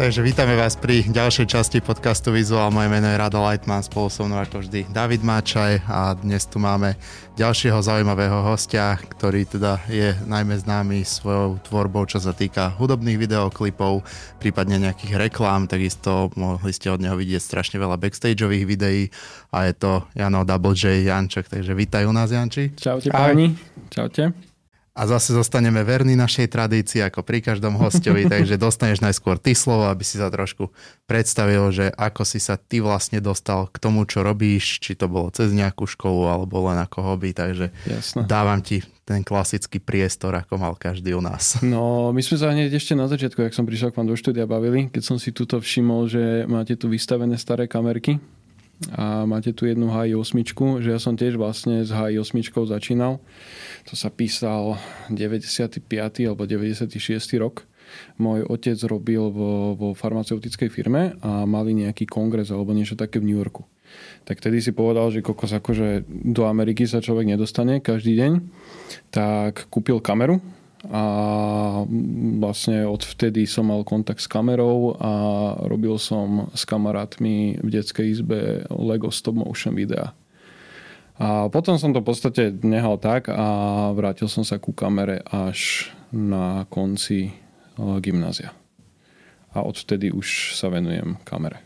Takže vítame vás pri ďalšej časti podcastu Vizuál. Moje meno je Rado Lightman, spolu so mnou ako vždy David Máčaj a dnes tu máme ďalšieho zaujímavého hostia, ktorý teda je najmä známy svojou tvorbou, čo sa týka hudobných videoklipov, prípadne nejakých reklám, takisto mohli ste od neho vidieť strašne veľa backstageových videí a je to Jano Double J Janček, takže vítaj u nás Janči. Čaute páni, čaute a zase zostaneme verní našej tradícii ako pri každom hostovi, takže dostaneš najskôr ty slovo, aby si sa trošku predstavil, že ako si sa ty vlastne dostal k tomu, čo robíš, či to bolo cez nejakú školu alebo len ako hobby, takže Jasne. dávam ti ten klasický priestor, ako mal každý u nás. No, my sme sa hneď ešte na začiatku, jak som prišiel k vám do štúdia, bavili, keď som si tuto všimol, že máte tu vystavené staré kamerky a máte tu jednu HI8, že ja som tiež vlastne s HI8 začínal. To sa písal 95. alebo 96. rok. Môj otec robil vo, vo farmaceutickej firme a mali nejaký kongres alebo niečo také v New Yorku. Tak tedy si povedal, že kokos akože do Ameriky sa človek nedostane každý deň, tak kúpil kameru a vlastne odvtedy som mal kontakt s kamerou a robil som s kamarátmi v detskej izbe Lego stop motion videa. A potom som to v podstate nehal tak a vrátil som sa ku kamere až na konci e, gymnázia. A odvtedy už sa venujem kamere.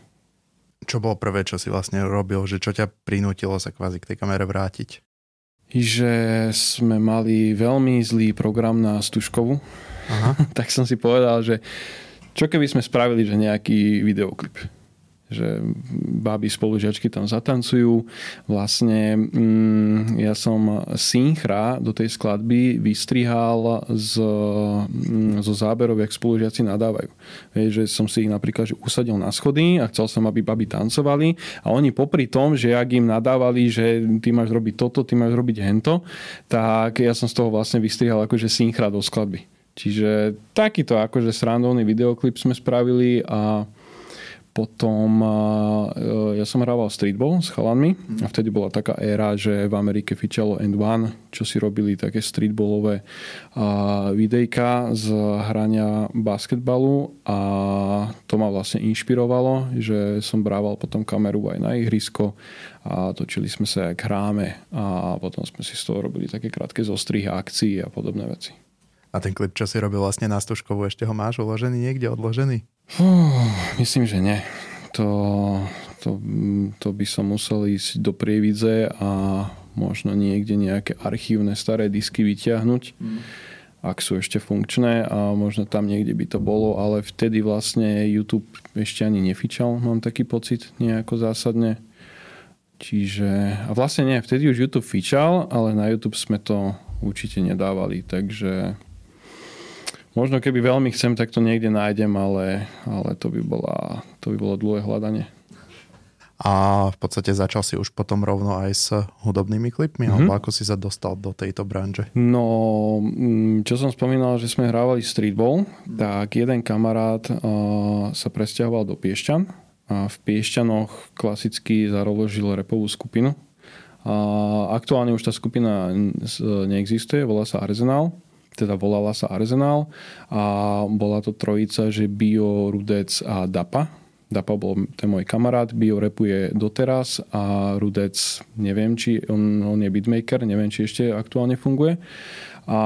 Čo bolo prvé, čo si vlastne robil? Že čo ťa prinútilo sa kvázi k tej kamere vrátiť? Že sme mali veľmi zlý program na Stužkovu. Aha. tak som si povedal, že čo keby sme spravili, že nejaký videoklip že báby spolužiačky tam zatancujú. Vlastne mm, ja som synchra do tej skladby vystrihal z, mm, zo záberov, jak spolužiaci nadávajú. Vieš, že som si ich napríklad že usadil na schody a chcel som, aby baby tancovali a oni popri tom, že ak im nadávali, že ty máš robiť toto, ty máš robiť hento, tak ja som z toho vlastne vystrihal akože synchra do skladby. Čiže takýto akože srandovný videoklip sme spravili a potom e, ja som hrával streetball s chalanmi a vtedy bola taká éra, že v Amerike fičalo End One, čo si robili také streetballové videjka z hrania basketbalu a to ma vlastne inšpirovalo, že som brával potom kameru aj na ihrisko a točili sme sa, jak hráme a potom sme si z toho robili také krátke zostrihy akcií a podobné veci. A ten klip, čo si robil vlastne na Stužkovú, ešte ho máš uložený niekde, odložený? Uh, myslím, že nie. To, to, to by som musel ísť do Prievidze a možno niekde nejaké archívne staré disky vyťahnuť, mm. ak sú ešte funkčné a možno tam niekde by to bolo, ale vtedy vlastne YouTube ešte ani nefičal, mám taký pocit, nejako zásadne. Čiže, a vlastne nie, vtedy už YouTube fičal, ale na YouTube sme to určite nedávali, takže Možno keby veľmi chcem, tak to niekde nájdem, ale, ale to, by bola, to by bolo dlhé hľadanie. A v podstate začal si už potom rovno aj s hudobnými klipmi, mm-hmm. alebo ako si sa dostal do tejto branže? No, mm, čo som spomínal, že sme hrávali streetball, tak jeden kamarát uh, sa presťahoval do Piešťan a v Piešťanoch klasicky zaroložil repovú skupinu. A aktuálne už tá skupina neexistuje, volá sa Arsenal teda volala sa Arsenal a bola to trojica, že Bio, Rudec a Dapa. Dapa bol ten môj kamarát, Bio repuje doteraz a Rudec neviem, či on, on je beatmaker, neviem, či ešte aktuálne funguje. A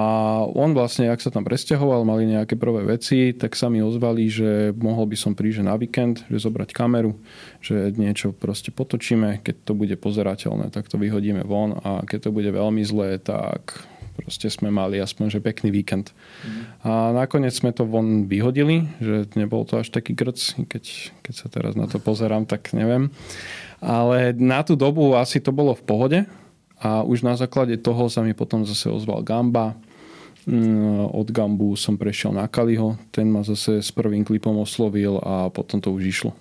on vlastne, ak sa tam presťahoval, mali nejaké prvé veci, tak sa mi ozvali, že mohol by som prísť na víkend, že zobrať kameru, že niečo proste potočíme, keď to bude pozerateľné, tak to vyhodíme von a keď to bude veľmi zlé, tak proste sme mali aspoň že pekný víkend. Mm. A nakoniec sme to von vyhodili, že nebol to až taký grc, keď, keď sa teraz na to pozerám, tak neviem. Ale na tú dobu asi to bolo v pohode a už na základe toho sa mi potom zase ozval Gamba. Mm, od Gambu som prešiel na Kaliho, ten ma zase s prvým klipom oslovil a potom to už išlo.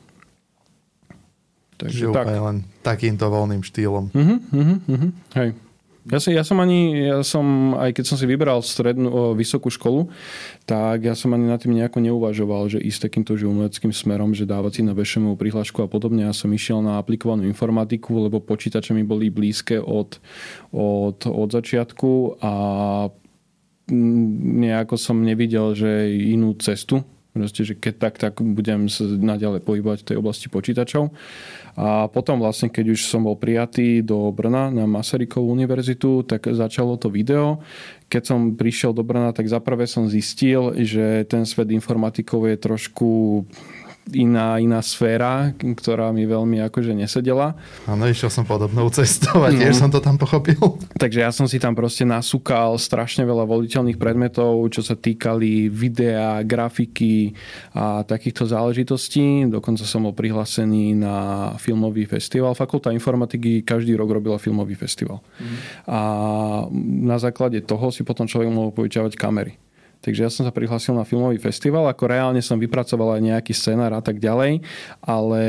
Takže tak. len takýmto voľným štýlom. Uh-huh, uh-huh, uh-huh. Hej. Ja, si, ja som ani, ja som, aj keď som si vybral strednú, vysokú školu, tak ja som ani nad tým nejako neuvažoval, že ísť takýmto umeleckým smerom, že dávať si na VŠMU prihlášku a podobne. Ja som išiel na aplikovanú informatiku, lebo počítače mi boli blízke od, od, od začiatku a nejako som nevidel, že inú cestu Proste, že keď tak, tak budem sa naďalej pohybovať v tej oblasti počítačov. A potom vlastne, keď už som bol prijatý do Brna na Masarykovú univerzitu, tak začalo to video. Keď som prišiel do Brna, tak zaprvé som zistil, že ten svet informatikov je trošku iná, iná sféra, ktorá mi veľmi akože nesedela. Áno, išiel som podobnou cestou a tiež no. som to tam pochopil. Takže ja som si tam proste nasúkal strašne veľa voliteľných predmetov, čo sa týkali videa, grafiky a takýchto záležitostí. Dokonca som bol prihlásený na filmový festival. Fakulta informatiky každý rok robila filmový festival. Mm. A na základe toho si potom človek mohol povyčávať kamery. Takže ja som sa prihlásil na filmový festival, ako reálne som vypracoval aj nejaký scenár a tak ďalej, ale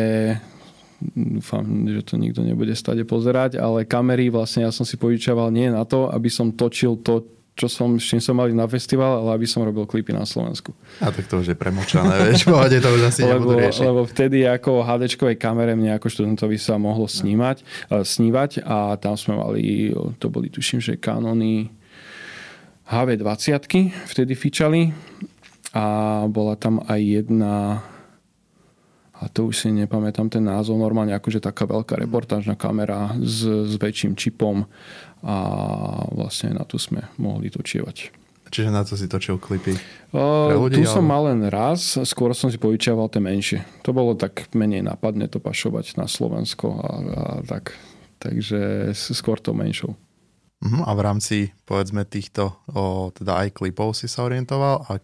dúfam, že to nikto nebude stade pozerať, ale kamery vlastne ja som si požičaval nie na to, aby som točil to, čo som, s čím som mali na festival, ale aby som robil klipy na Slovensku. A tak to už je premočané, vieš, pohode to už asi lebo, lebo vtedy ako HD kamere mne ako študentovi sa mohlo snímať, no. snívať a tam sme mali, to boli tuším, že kanony HV20 vtedy fičali a bola tam aj jedna a to už si nepamätám ten názov, normálne akože taká veľká reportážna kamera s, s väčším čipom a vlastne na tu sme mohli točievať. Čiže na to si točil klipy? Ľudí, tu ale... som mal len raz, skôr som si povyčiaval tie menšie. To bolo tak menej nápadne to pašovať na Slovensko a, a tak. Takže skôr to menšou. Uh-huh. A v rámci, povedzme, týchto o, teda aj klipov si sa orientoval a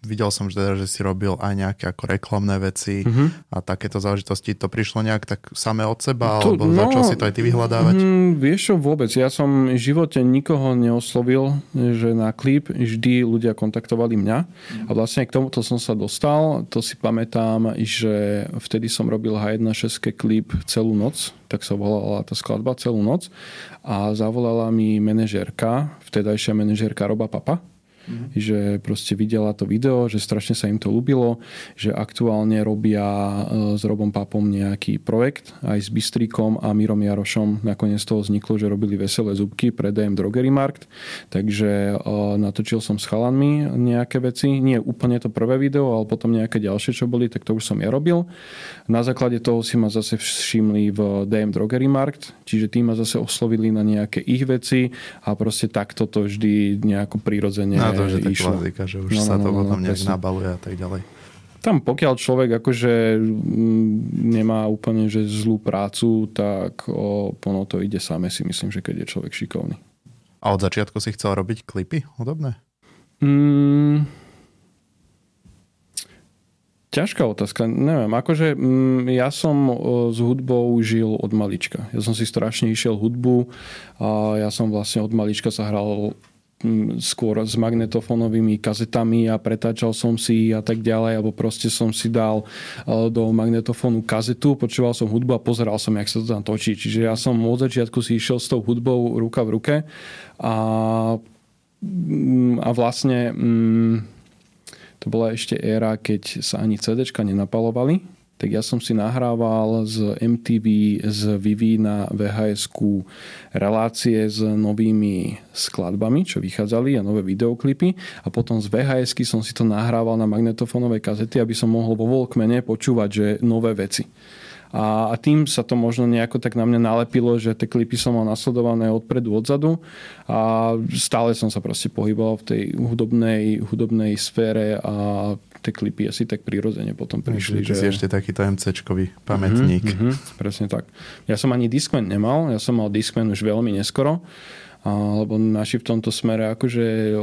videl som, že, teda, že si robil aj nejaké ako reklamné veci uh-huh. a takéto záležitosti. To prišlo nejak tak samé od seba, to, alebo no, začal si to aj ty vyhľadávať? Mm, vieš čo, vôbec. Ja som v živote nikoho neoslovil, že na klip vždy ľudia kontaktovali mňa uh-huh. a vlastne k tomuto som sa dostal. To si pamätám, že vtedy som robil H1.6 klip celú noc, tak sa volala tá skladba celú noc a zavolala mi manažérka, vtedajšia manažérka Roba Papa, Mm-hmm. Že proste videla to video, že strašne sa im to ľúbilo, že aktuálne robia e, s Robom Papom nejaký projekt aj s Bystríkom a Mirom Jarošom. Nakoniec toho vzniklo, že robili veselé zubky pre DM Drogery Markt. Takže e, natočil som s chalanmi nejaké veci. Nie úplne to prvé video, ale potom nejaké ďalšie, čo boli, tak to už som ja robil. Na základe toho si ma zase všimli v DM Drogery Markt, čiže tí ma zase oslovili na nejaké ich veci a proste takto to vždy nejako prirodzene no, to, že išlo. klasika, že už no, sa no, to no, potom no, nejak presne. nabaluje a tak ďalej. Tam pokiaľ človek akože mm, nemá úplne že zlú prácu, tak o, ono to ide same si myslím, že keď je človek šikovný. A od začiatku si chcel robiť klipy hudobné? Mm, ťažká otázka. Neviem, akože mm, ja som s hudbou žil od malička. Ja som si strašne išiel hudbu a ja som vlastne od malička sa hral skôr s magnetofónovými kazetami a pretáčal som si a tak ďalej, alebo proste som si dal e, do magnetofónu kazetu, počúval som hudbu a pozeral som, jak sa to tam točí. Čiže ja som od začiatku si išiel s tou hudbou ruka v ruke a, a vlastne to bola ešte éra, keď sa ani CDčka nenapalovali, tak ja som si nahrával z MTV, z Vivi na vhs relácie s novými skladbami, čo vychádzali a nové videoklipy a potom z vhs som si to nahrával na magnetofónové kazety, aby som mohol vo Walkmane počúvať, že nové veci. A, a tým sa to možno nejako tak na mňa nalepilo, že tie klipy som mal nasledované odpredu, odzadu a stále som sa proste pohyboval v tej hudobnej, hudobnej sfére a tie klipy asi tak prirodzene potom prišli. Že... si ešte takýto MCčkový pamätník. Mm-hmm, mm-hmm, presne tak. Ja som ani Discman nemal, ja som mal Discman už veľmi neskoro lebo naši v tomto smere akože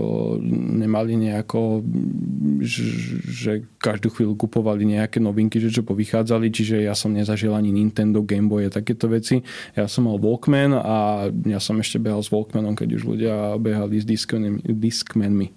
nemali nejako, že každú chvíľu kupovali nejaké novinky, že čo povychádzali, čiže ja som nezažil ani Nintendo, Game Boy a takéto veci. Ja som mal Walkman a ja som ešte behal s Walkmanom, keď už ľudia behali s Discmanmi.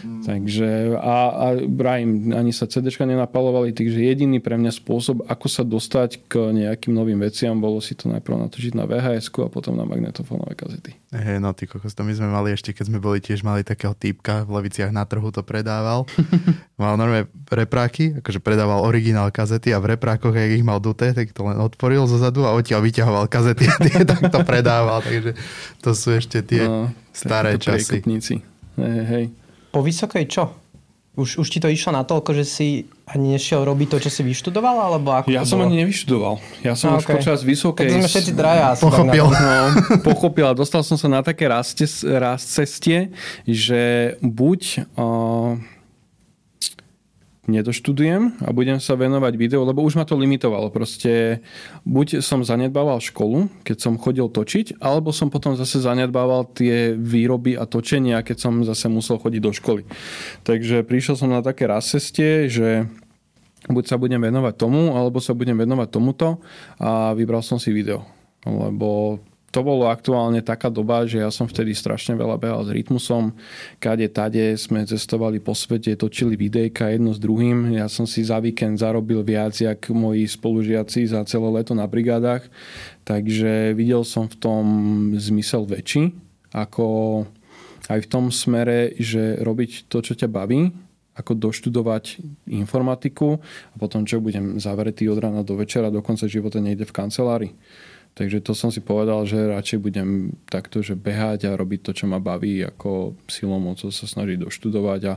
Mm. Takže a, a Brian, ani sa CD nenapalovali, takže jediný pre mňa spôsob, ako sa dostať k nejakým novým veciam, bolo si to najprv natočiť na vhs a potom na magnetofónové kazety. Hej, no ty kokos, to my sme mali ešte, keď sme boli tiež mali takého týpka v Leviciach na trhu to predával. mal normálne repráky, akože predával originál kazety a v reprákoch, jak ich mal duté, tak to len otvoril zo zadu a odtiaľ vyťahoval kazety a tie tak to predával. Takže to sú ešte tie no, staré časy. Hej, hej. Po vysokej čo? Už, už ti to išlo na toľko, že si ani nešiel robiť to, čo si vyštudoval? Alebo ako ja som bolo? ani nevyštudoval. Ja som no, už okay. počas vysokej... Tak sme všetci traja asi pochopil. No, pochopil a dostal som sa na také rast cestie, že buď... Uh, nedoštudujem a budem sa venovať videu, lebo už ma to limitovalo. Proste buď som zanedbával školu, keď som chodil točiť, alebo som potom zase zanedbával tie výroby a točenia, keď som zase musel chodiť do školy. Takže prišiel som na také raz ceste, že buď sa budem venovať tomu, alebo sa budem venovať tomuto a vybral som si video. Lebo to bolo aktuálne taká doba, že ja som vtedy strašne veľa behal s rytmusom. Kade, tade sme cestovali po svete, točili videjka jedno s druhým. Ja som si za víkend zarobil viac, jak moji spolužiaci za celé leto na brigádach. Takže videl som v tom zmysel väčší, ako aj v tom smere, že robiť to, čo ťa baví, ako doštudovať informatiku a potom čo budem zavretý od rána do večera, do konca života nejde v kancelárii. Takže to som si povedal, že radšej budem takto, že behať a robiť to, čo ma baví, ako silou mocou sa snažiť doštudovať a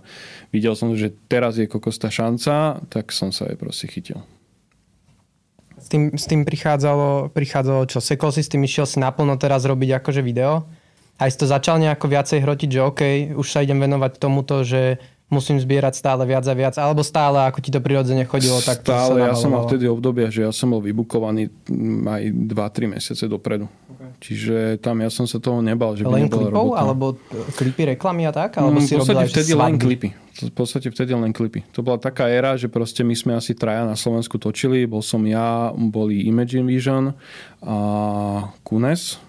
videl som, že teraz je kokostá šanca, tak som sa aj proste chytil. S tým, s tým prichádzalo, prichádzalo čo? Sekol si s tým, išiel si naplno teraz robiť akože video? Aj si to začal nejako viacej hrotiť, že OK, už sa idem venovať tomuto, že musím zbierať stále viac a viac, alebo stále, ako ti to prirodzene chodilo, tak Stále, ja som mal vtedy obdobia, že ja som bol vybukovaný mm, aj 2-3 mesiace dopredu. Okay. Čiže tam ja som sa toho nebal, že len by klipov, robota. alebo klipy, reklamy a tak? Alebo mm, si v podstate vtedy len klipy. V podstate vtedy len klipy. To bola taká éra, že proste my sme asi traja na Slovensku točili. Bol som ja, boli Imagine Vision a Kunes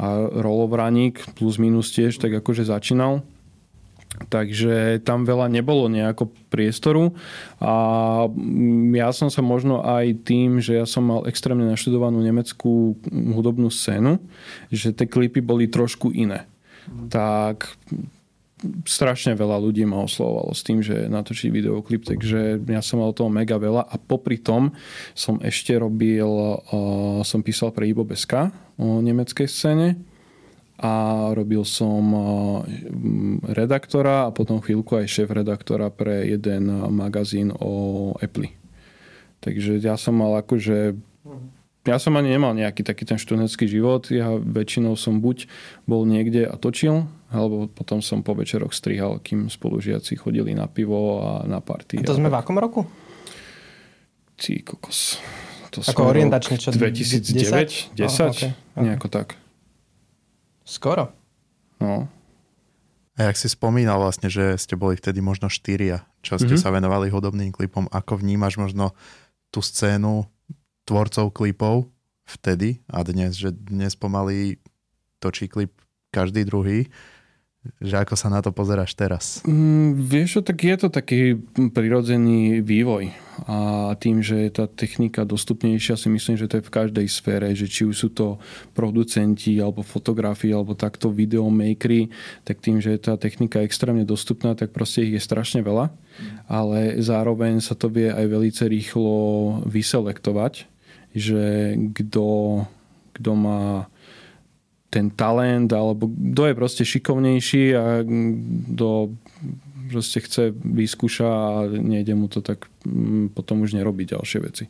a Rolo Vraník plus minus tiež tak akože začínal Takže tam veľa nebolo nejako priestoru a ja som sa možno aj tým, že ja som mal extrémne naštudovanú nemeckú hudobnú scénu, že tie klipy boli trošku iné. Mm. Tak strašne veľa ľudí ma oslovovalo s tým, že natočiť videoklip, takže ja som mal toho mega veľa a popri tom som ešte robil, som písal pre Ibo Beska o nemeckej scéne, a robil som redaktora a potom chvíľku aj šéf-redaktora pre jeden magazín o Apple. Takže ja som mal akože ja som ani nemal nejaký taký ten študentský život. Ja väčšinou som buď bol niekde a točil, alebo potom som po večeroch strihal, kým spolužiaci chodili na pivo a na party. A to sme v akom roku? Tí kokos. To Ako orientačne čo? 2009, 10? 10? Oh, okay, okay. Nejako tak. Skoro. No. A jak si spomínal vlastne, že ste boli vtedy možno štyria, čo ste mm-hmm. sa venovali hudobným klipom. Ako vnímaš možno tú scénu tvorcov klipov vtedy a dnes, že dnes pomaly točí klip každý druhý že ako sa na to pozeráš teraz? Mm, vieš, tak je to taký prirodzený vývoj a tým, že je tá technika dostupnejšia, si myslím, že to je v každej sfére, že či už sú to producenti alebo fotografi alebo takto videomakery, tak tým, že je tá technika extrémne dostupná, tak proste ich je strašne veľa, ale zároveň sa to vie aj veľmi rýchlo vyselektovať, že kto, kto má ten talent, alebo kto je proste šikovnejší a kto proste chce vyskúša a nejde mu to, tak mm, potom už nerobí ďalšie veci.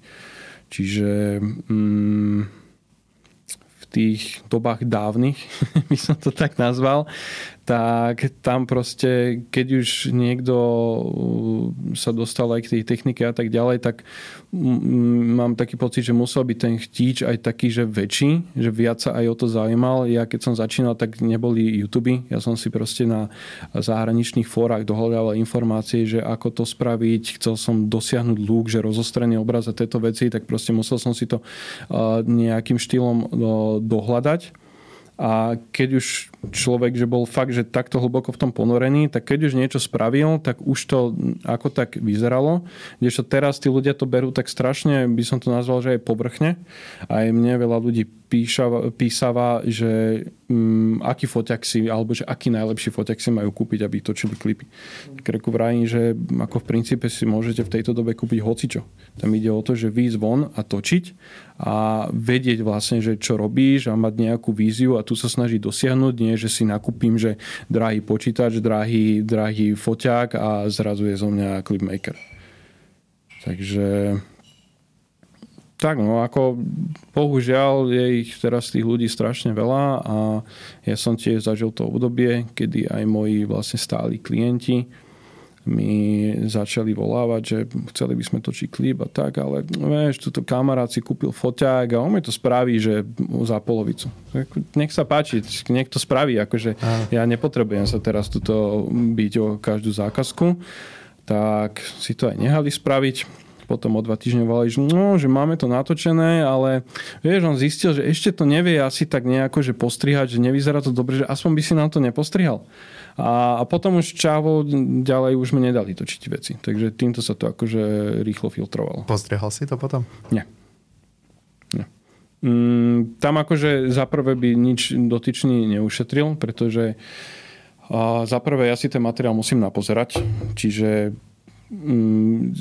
Čiže mm, v tých dobách dávnych, by som to tak nazval, tak tam proste, keď už niekto uh, sa dostal aj k tej technike a tak ďalej, tak mám taký pocit, že musel byť ten chtíč aj taký, že väčší, že viac sa aj o to zaujímal. Ja keď som začínal, tak neboli YouTube. Ja som si proste na zahraničných fórach dohľadal informácie, že ako to spraviť. Chcel som dosiahnuť lúk, že rozostrený obraz a tieto veci, tak proste musel som si to uh, nejakým štýlom uh, dohľadať a keď už človek, že bol fakt, že takto hlboko v tom ponorený, tak keď už niečo spravil, tak už to ako tak vyzeralo. Kdežto teraz tí ľudia to berú tak strašne, by som to nazval, že aj povrchne. Aj mne veľa ľudí písava, že um, aký foťak si, alebo že aký najlepší foťak si majú kúpiť, aby točili klipy. Tak reku vrajím, že ako v princípe si môžete v tejto dobe kúpiť hocičo. Tam ide o to, že výjsť von a točiť a vedieť vlastne, že čo robíš a mať nejakú víziu a tu sa snaží dosiahnuť, nie že si nakúpim, že drahý počítač, drahý, drahý foťák a zrazu je zo mňa clipmaker. Takže tak, no ako bohužiaľ je ich teraz tých ľudí strašne veľa a ja som tiež zažil to obdobie, kedy aj moji vlastne stáli klienti mi začali volávať, že chceli by sme točiť klip a tak, ale vieš, túto kamarát si kúpil foťák a on mi to spraví, že za polovicu. Nech sa páči, nech to spraví, akože ja nepotrebujem sa teraz tuto byť o každú zákazku, tak si to aj nehali spraviť potom o dva týždne volali, že, no, že máme to natočené, ale vieš, on zistil, že ešte to nevie asi tak nejako, že postrihať, že nevyzerá to dobre, že aspoň by si nám to nepostrihal. A, a potom už čavo ďalej už sme nedali točiť veci. Takže týmto sa to akože rýchlo filtrovalo. Postrihal si to potom? Nie. Nie. Mm, tam akože za prvé by nič dotyčný neušetril, pretože a za prvé ja si ten materiál musím napozerať, čiže Mm,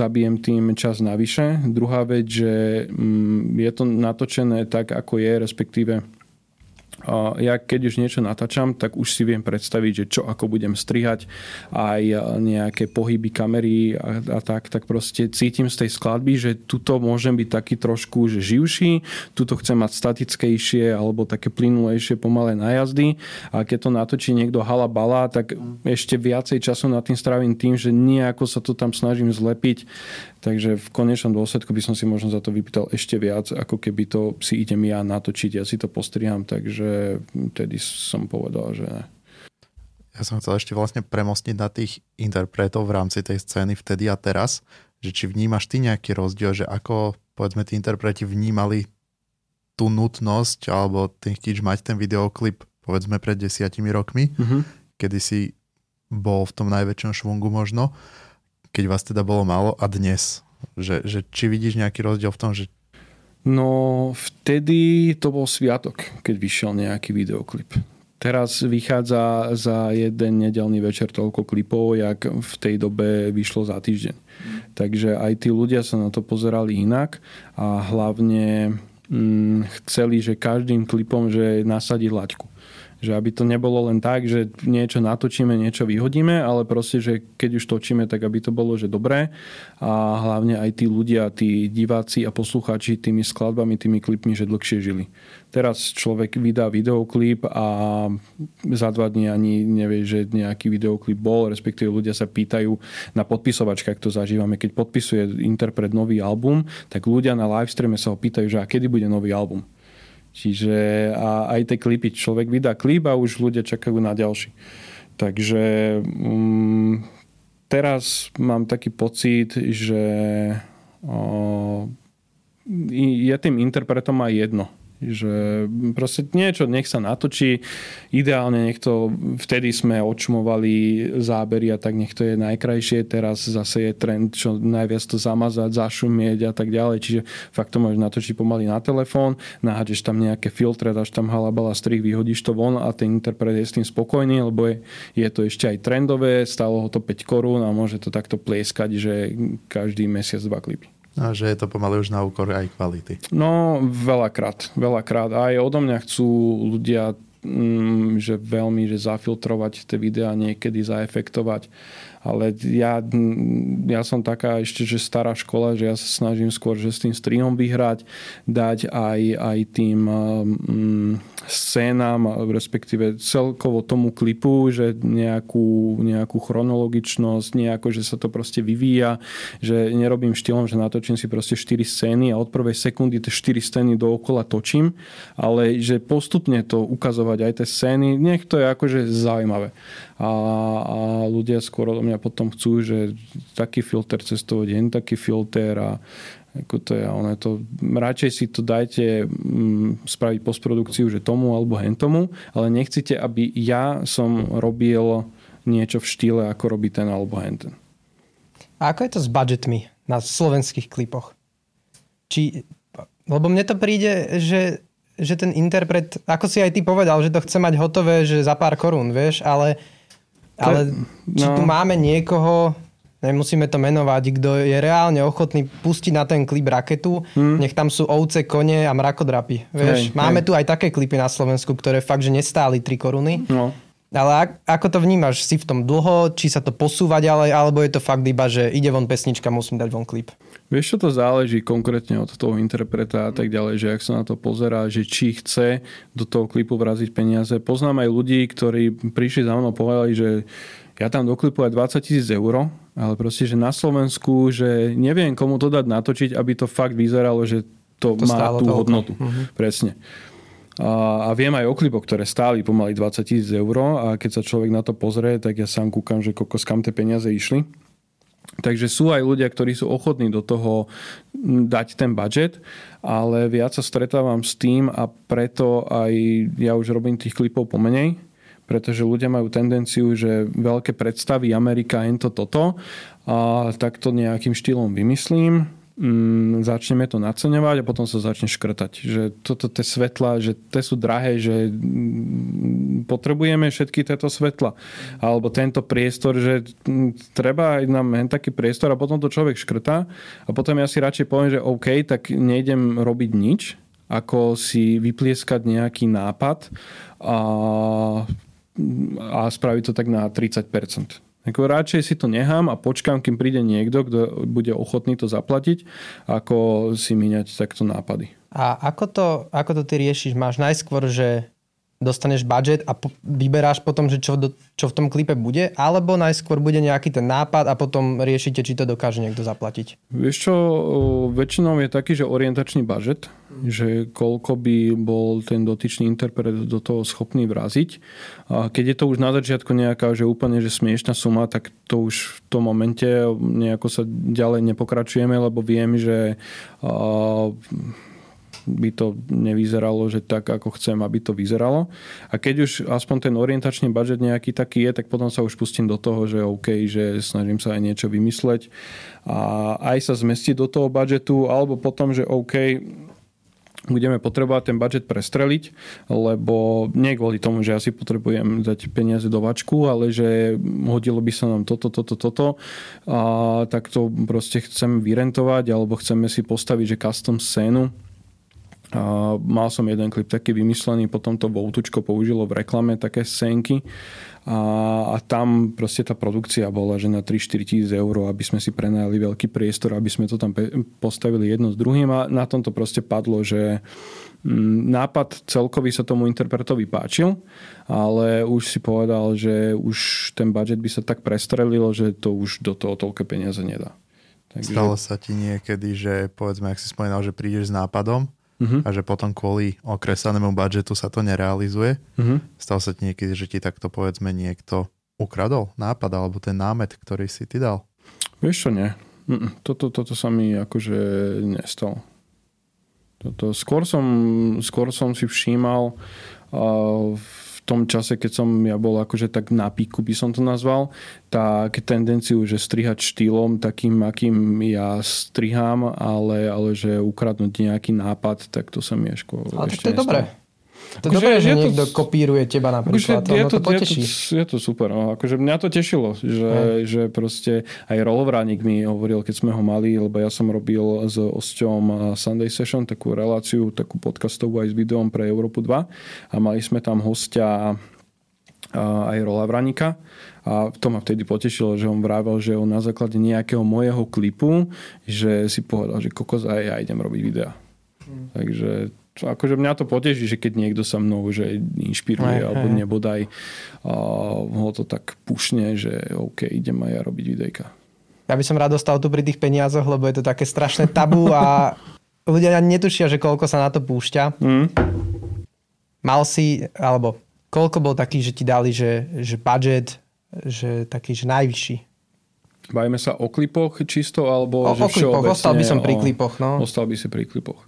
zabijem tým čas navyše. Druhá vec, že mm, je to natočené tak, ako je, respektíve ja keď už niečo natáčam, tak už si viem predstaviť, že čo ako budem strihať, aj nejaké pohyby kamery a, a tak, tak proste cítim z tej skladby, že tuto môžem byť taký trošku že živší, tuto chcem mať statickejšie alebo také plynulejšie pomalé najazdy a keď to natočí niekto hala bala, tak ešte viacej času nad tým strávim tým, že nejako sa to tam snažím zlepiť Takže v konečnom dôsledku by som si možno za to vypýtal ešte viac, ako keby to si idem ja natočiť, ja si to postriham, takže vtedy som povedal, že ne. Ja som chcel ešte vlastne premostiť na tých interpretov v rámci tej scény vtedy a teraz, že či vnímaš ty nejaký rozdiel, že ako povedzme tí interpreti vnímali tú nutnosť alebo ten chtič mať ten videoklip povedzme pred desiatimi rokmi, mm-hmm. kedy si bol v tom najväčšom švungu možno keď vás teda bolo málo a dnes? Že, že či vidíš nejaký rozdiel v tom, že No vtedy to bol sviatok, keď vyšiel nejaký videoklip. Teraz vychádza za jeden nedelný večer toľko klipov, jak v tej dobe vyšlo za týždeň. Takže aj tí ľudia sa na to pozerali inak a hlavne mm, chceli, že každým klipom, že nasadí laťku. Že aby to nebolo len tak, že niečo natočíme, niečo vyhodíme, ale proste, že keď už točíme, tak aby to bolo, že dobré. A hlavne aj tí ľudia, tí diváci a poslucháči tými skladbami, tými klipmi, že dlhšie žili. Teraz človek vydá videoklip a za dva dní ani nevie, že nejaký videoklip bol, respektíve ľudia sa pýtajú na podpisovačkách, to zažívame, keď podpisuje interpret nový album, tak ľudia na livestreame sa ho pýtajú, že a kedy bude nový album. Čiže a aj tie klipy, človek vydá klip a už ľudia čakajú na ďalší. Takže um, teraz mám taký pocit, že uh, je tým interpretom aj jedno že proste niečo nech sa natočí. Ideálne nech to, vtedy sme očmovali zábery a tak nech to je najkrajšie. Teraz zase je trend, čo najviac to zamazať, zašumieť a tak ďalej. Čiže fakt to môžeš natočiť pomaly na telefón, naháčeš tam nejaké filtre, dáš tam halabala strich, vyhodíš to von a ten interpret je s tým spokojný, lebo je, je to ešte aj trendové, stalo ho to 5 korún a môže to takto plieskať, že každý mesiac dva klipy. A že je to pomaly už na úkor aj kvality. No, veľakrát. Veľakrát. Aj odo mňa chcú ľudia mm, že veľmi že zafiltrovať tie videá, niekedy zaefektovať ale ja, ja som taká ešte, že stará škola, že ja sa snažím skôr, že s tým strihom vyhrať, dať aj, aj tým um, scénám, respektíve celkovo tomu klipu, že nejakú, nejakú chronologičnosť, nejako, že sa to proste vyvíja, že nerobím štýlom, že natočím si proste 4 scény a od prvej sekundy tie 4 scény dookola točím, ale že postupne to ukazovať aj tie scény, nech to je akože zaujímavé a, a ľudia skôr od mňa potom chcú, že taký filter toho deň, taký filter a ako to je, ono je to, radšej si to dajte mm, spraviť postprodukciu, že tomu alebo hentomu, ale nechcete, aby ja som robil niečo v štýle, ako robí ten alebo henten. A ako je to s budgetmi na slovenských klipoch? Či lebo mne to príde, že, že ten interpret, ako si aj ty povedal, že to chce mať hotové, že za pár korún, vieš, ale, ale no. či tu máme niekoho, nemusíme to menovať, kto je reálne ochotný pustiť na ten klip raketu, hmm. nech tam sú ovce, kone a mrakodrapy. Vieš, hej, máme hej. tu aj také klipy na Slovensku, ktoré fakt, že nestáli 3 koruny. No. Ale ak, ako to vnímaš? Si v tom dlho? Či sa to posúva ďalej? Alebo je to fakt iba, že ide von pesnička, musím dať von klip? Vieš, čo to záleží konkrétne od toho interpreta a tak ďalej, že ak sa na to pozerá, že či chce do toho klipu vraziť peniaze. Poznám aj ľudí, ktorí prišli za mnou a povedali, že ja tam do klipu aj 20 tisíc eur, ale proste, že na Slovensku, že neviem komu to dať natočiť, aby to fakt vyzeralo, že to, to má tú hodnotu. Uh-huh. Presne. A, a viem aj o klipoch, ktoré stáli pomaly 20 tisíc eur a keď sa človek na to pozrie, tak ja sám kúkam, že kokos kam tie peniaze išli. Takže sú aj ľudia, ktorí sú ochotní do toho dať ten budget, ale viac sa stretávam s tým a preto aj ja už robím tých klipov pomenej, pretože ľudia majú tendenciu, že veľké predstavy Amerika, ento, toto a tak to nejakým štýlom vymyslím, mm, začneme to naceňovať a potom sa začne škrtať. Že toto tie svetla, že tie sú drahé, že mm, potrebujeme všetky tieto svetla. Alebo tento priestor, že mm, treba aj nám taký priestor a potom to človek škrtá a potom ja si radšej poviem, že OK, tak nejdem robiť nič, ako si vyplieskať nejaký nápad a, a spraviť to tak na 30%. Ako radšej si to nechám a počkám, kým príde niekto, kto bude ochotný to zaplatiť, ako si míňať takto nápady. A ako to, ako to ty riešiš? Máš najskôr, že dostaneš budget a po, vyberáš potom, že čo, do, čo v tom klipe bude, alebo najskôr bude nejaký ten nápad a potom riešite, či to dokáže niekto zaplatiť? Vieš čo, väčšinou je taký, že orientačný budget, že koľko by bol ten dotyčný interpret do toho schopný vraziť. A keď je to už na začiatku nejaká, že úplne že smiešná suma, tak to už v tom momente nejako sa ďalej nepokračujeme, lebo viem, že uh, by to nevyzeralo, že tak, ako chcem, aby to vyzeralo. A keď už aspoň ten orientačný budget nejaký taký je, tak potom sa už pustím do toho, že OK, že snažím sa aj niečo vymysleť a aj sa zmestiť do toho budžetu, alebo potom, že OK, budeme potrebovať ten budget prestreliť, lebo nie kvôli tomu, že si potrebujem dať peniaze do vačku, ale že hodilo by sa nám toto, toto, toto a tak to proste chceme vyrentovať alebo chceme si postaviť, že custom scénu a mal som jeden klip taký vymyslený, potom to Voutučko použilo v reklame také scénky a, a tam proste tá produkcia bola, že na 3-4 tisíc eur, aby sme si prenajali veľký priestor, aby sme to tam postavili jedno s druhým. A na tom to proste padlo, že mm, nápad celkový sa tomu interpretovi páčil, ale už si povedal, že už ten budget by sa tak prestrelilo, že to už do toho toľké peniaze nedá. Takže... Stalo sa ti niekedy, že povedzme, ak si spomínal, že prídeš s nápadom uh-huh. a že potom kvôli okresanému budžetu sa to nerealizuje. Uh-huh. Stalo sa ti niekedy, že ti takto povedzme niekto ukradol nápad alebo ten námet, ktorý si ty dal? Vieš čo, nie. Toto, toto sa mi akože nestalo. Toto, skôr, som, skôr som si všímal uh, v tom čase, keď som ja bol akože tak na píku, by som to nazval, tak tendenciu, že strihať štýlom takým, akým ja strihám, ale, ale že ukradnúť nejaký nápad, tak to sa mi ešte Ale to je dobré. To je dobré, že niekto to, kopíruje teba napríklad. Je to, to, poteší. Je to, je to super. No. Akože mňa to tešilo, že, že proste aj Rolovránik mi hovoril, keď sme ho mali, lebo ja som robil s osťom Sunday Session, takú reláciu, takú podcastovú aj s videom pre Európu 2 a mali sme tam hostia aj Rola Vranika a to ma vtedy potešilo, že on vravel, že on na základe nejakého mojeho klipu, že si povedal, že kokos aj ja idem robiť videa. Hmm. Takže akože mňa to poteší, že keď niekto sa mnou že inšpiruje aj, alebo aj. nebodaj a ho to tak pušne, že OK, idem aj ja robiť videjka. Ja by som rád dostal tu pri tých peniazoch, lebo je to také strašné tabu a ľudia netušia, že koľko sa na to púšťa. Mm. Mal si, alebo koľko bol taký, že ti dali, že, že budget, že taký, že najvyšší? Bajme sa o klipoch čisto, alebo o, že o klipoch, ostal by som pri klipoch. No. Ostal by si pri klipoch.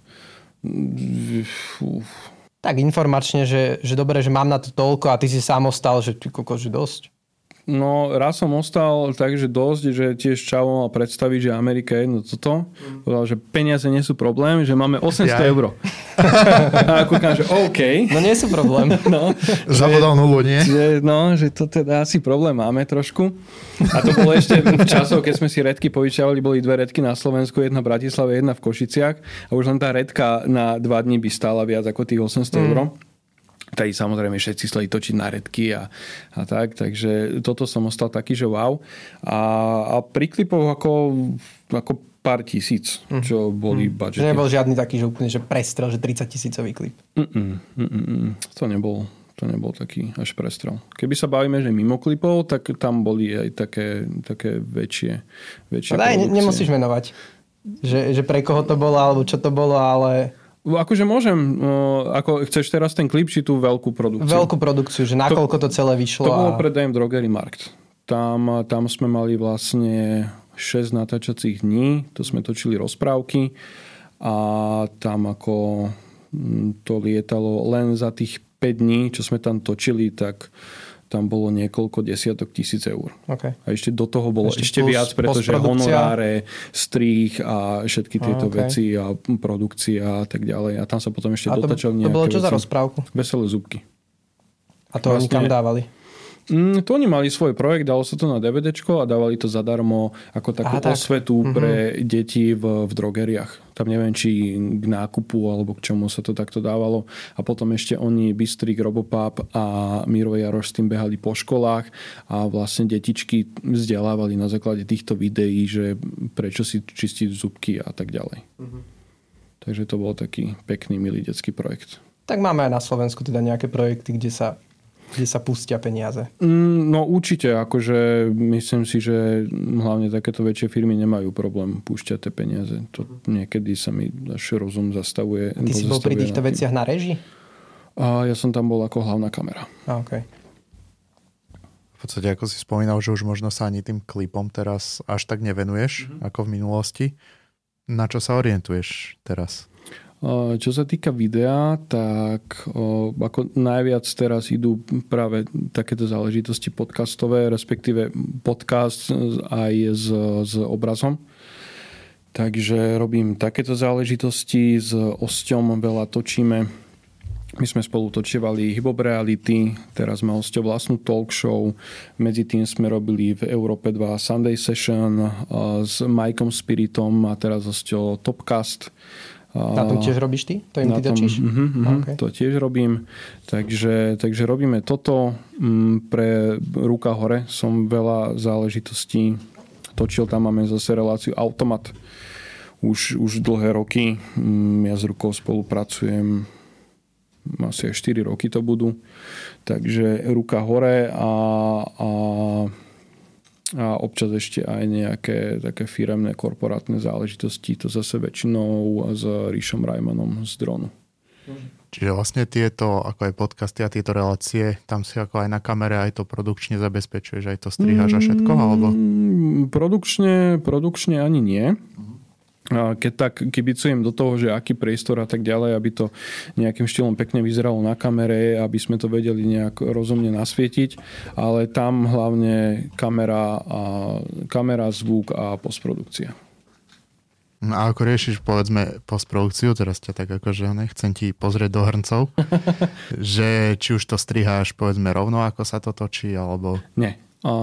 Tak informačne, že, že dobre, že mám na to toľko a ty si sám ostal, že ty kokos, že dosť. No, raz som ostal takže dosť, že tiež Čavo mal predstaviť, že Amerika je jedno toto. Mm. Povedal, že peniaze nie sú problém, že máme 800 ja. eur. a ako že OK. No nie sú problém. No, Zabudol nulu, nie? Že, no, že to teda asi problém máme trošku. A to bolo ešte v časoch, keď sme si redky povyčiavali, boli dve redky na Slovensku, jedna v Bratislave, jedna v Košiciach a už len tá redka na dva dní by stála viac ako tých 800 mm. eur. Tady samozrejme všetci chceli točiť na redky a, a tak, takže toto som ostal taký, že wow. A, a pri klipoch ako, ako pár tisíc, mhm. čo boli mm. budžety. Že nebol žiadny taký, že úplne že prestrel, že 30 tisícový klip. Mm-mm, mm-mm, to nebol to nebol taký až prestrel. Keby sa bavíme, že mimo klipov, tak tam boli aj také, také väčšie, väčšie no, daj, nemusíš menovať, že, že pre koho to bolo, alebo čo to bolo, ale Akože môžem, ako chceš teraz ten klip, či tú veľkú produkciu? Veľkú produkciu, že nakoľko to, to celé vyšlo. To bolo a... pre DM Drogery Markt. Tam, tam sme mali vlastne 6 natáčacích dní, to sme točili rozprávky a tam ako to lietalo len za tých 5 dní, čo sme tam točili, tak tam bolo niekoľko desiatok tisíc eur. Okay. A ešte do toho bolo ešte, ešte viac, pretože honoráre, strých a všetky tieto okay. veci a produkcia a tak ďalej. A tam sa potom ešte dotačali nejaké To bolo čo veci. za rozprávku? Veselé zubky. A to vlastne, oni kam dávali? Mm, to oni mali svoj projekt, dalo sa to na DVD a dávali to zadarmo ako takú Aha, tak. osvetu mm-hmm. pre deti v, v drogeriách. Tam neviem, či k nákupu alebo k čomu sa to takto dávalo. A potom ešte oni, Bystrik, Robopap a Miro Jaroš s tým behali po školách a vlastne detičky vzdelávali na základe týchto videí, že prečo si čistiť zubky a tak ďalej. Mm-hmm. Takže to bol taký pekný, milý detský projekt. Tak máme aj na Slovensku teda nejaké projekty, kde sa kde sa pustia peniaze? Mm, no určite, akože myslím si, že hlavne takéto väčšie firmy nemajú problém púšťať tie peniaze. To niekedy sa mi až rozum zastavuje. Ty si bol pri týchto veciach na reži? A ja som tam bol ako hlavná kamera. A, okay. V podstate, ako si spomínal, že už možno sa ani tým klipom teraz až tak nevenuješ, mm-hmm. ako v minulosti. Na čo sa orientuješ teraz? Čo sa týka videa, tak ako najviac teraz idú práve takéto záležitosti podcastové, respektíve podcast aj s, s obrazom. Takže robím takéto záležitosti, s Osťom veľa točíme. My sme spolu točievali Hip Reality, teraz má Osťo vlastnú talk show, medzi tým sme robili v Európe 2 Sunday Session s Mikeom Spiritom a teraz Osťo Topcast a to tiež robíš ty? To im ty točíš? Uh-huh, uh-huh, okay. To tiež robím. Takže, takže robíme toto. Um, pre Ruka hore som veľa záležitostí točil. Tam máme zase reláciu Automat. Už, už dlhé roky. Um, ja s Rukou spolupracujem asi aj 4 roky to budú. Takže ruka hore a, a a občas ešte aj nejaké také firemné korporátne záležitosti, to zase väčšinou s Ríšom Rajmanom z dronu. Čiže vlastne tieto, ako aj podcasty a tieto relácie, tam si ako aj na kamere aj to produkčne zabezpečuješ, aj to striháš a všetko, alebo? Mm, produkčne, produkčne ani nie. Uh-huh keď tak kibicujem do toho, že aký priestor a tak ďalej, aby to nejakým štýlom pekne vyzeralo na kamere, aby sme to vedeli nejak rozumne nasvietiť, ale tam hlavne kamera, a, kamera zvuk a postprodukcia. No a ako riešiš, povedzme, postprodukciu, teraz ťa tak akože nechcem ti pozrieť do hrncov, že či už to striháš, povedzme, rovno, ako sa to točí, alebo... Nie, a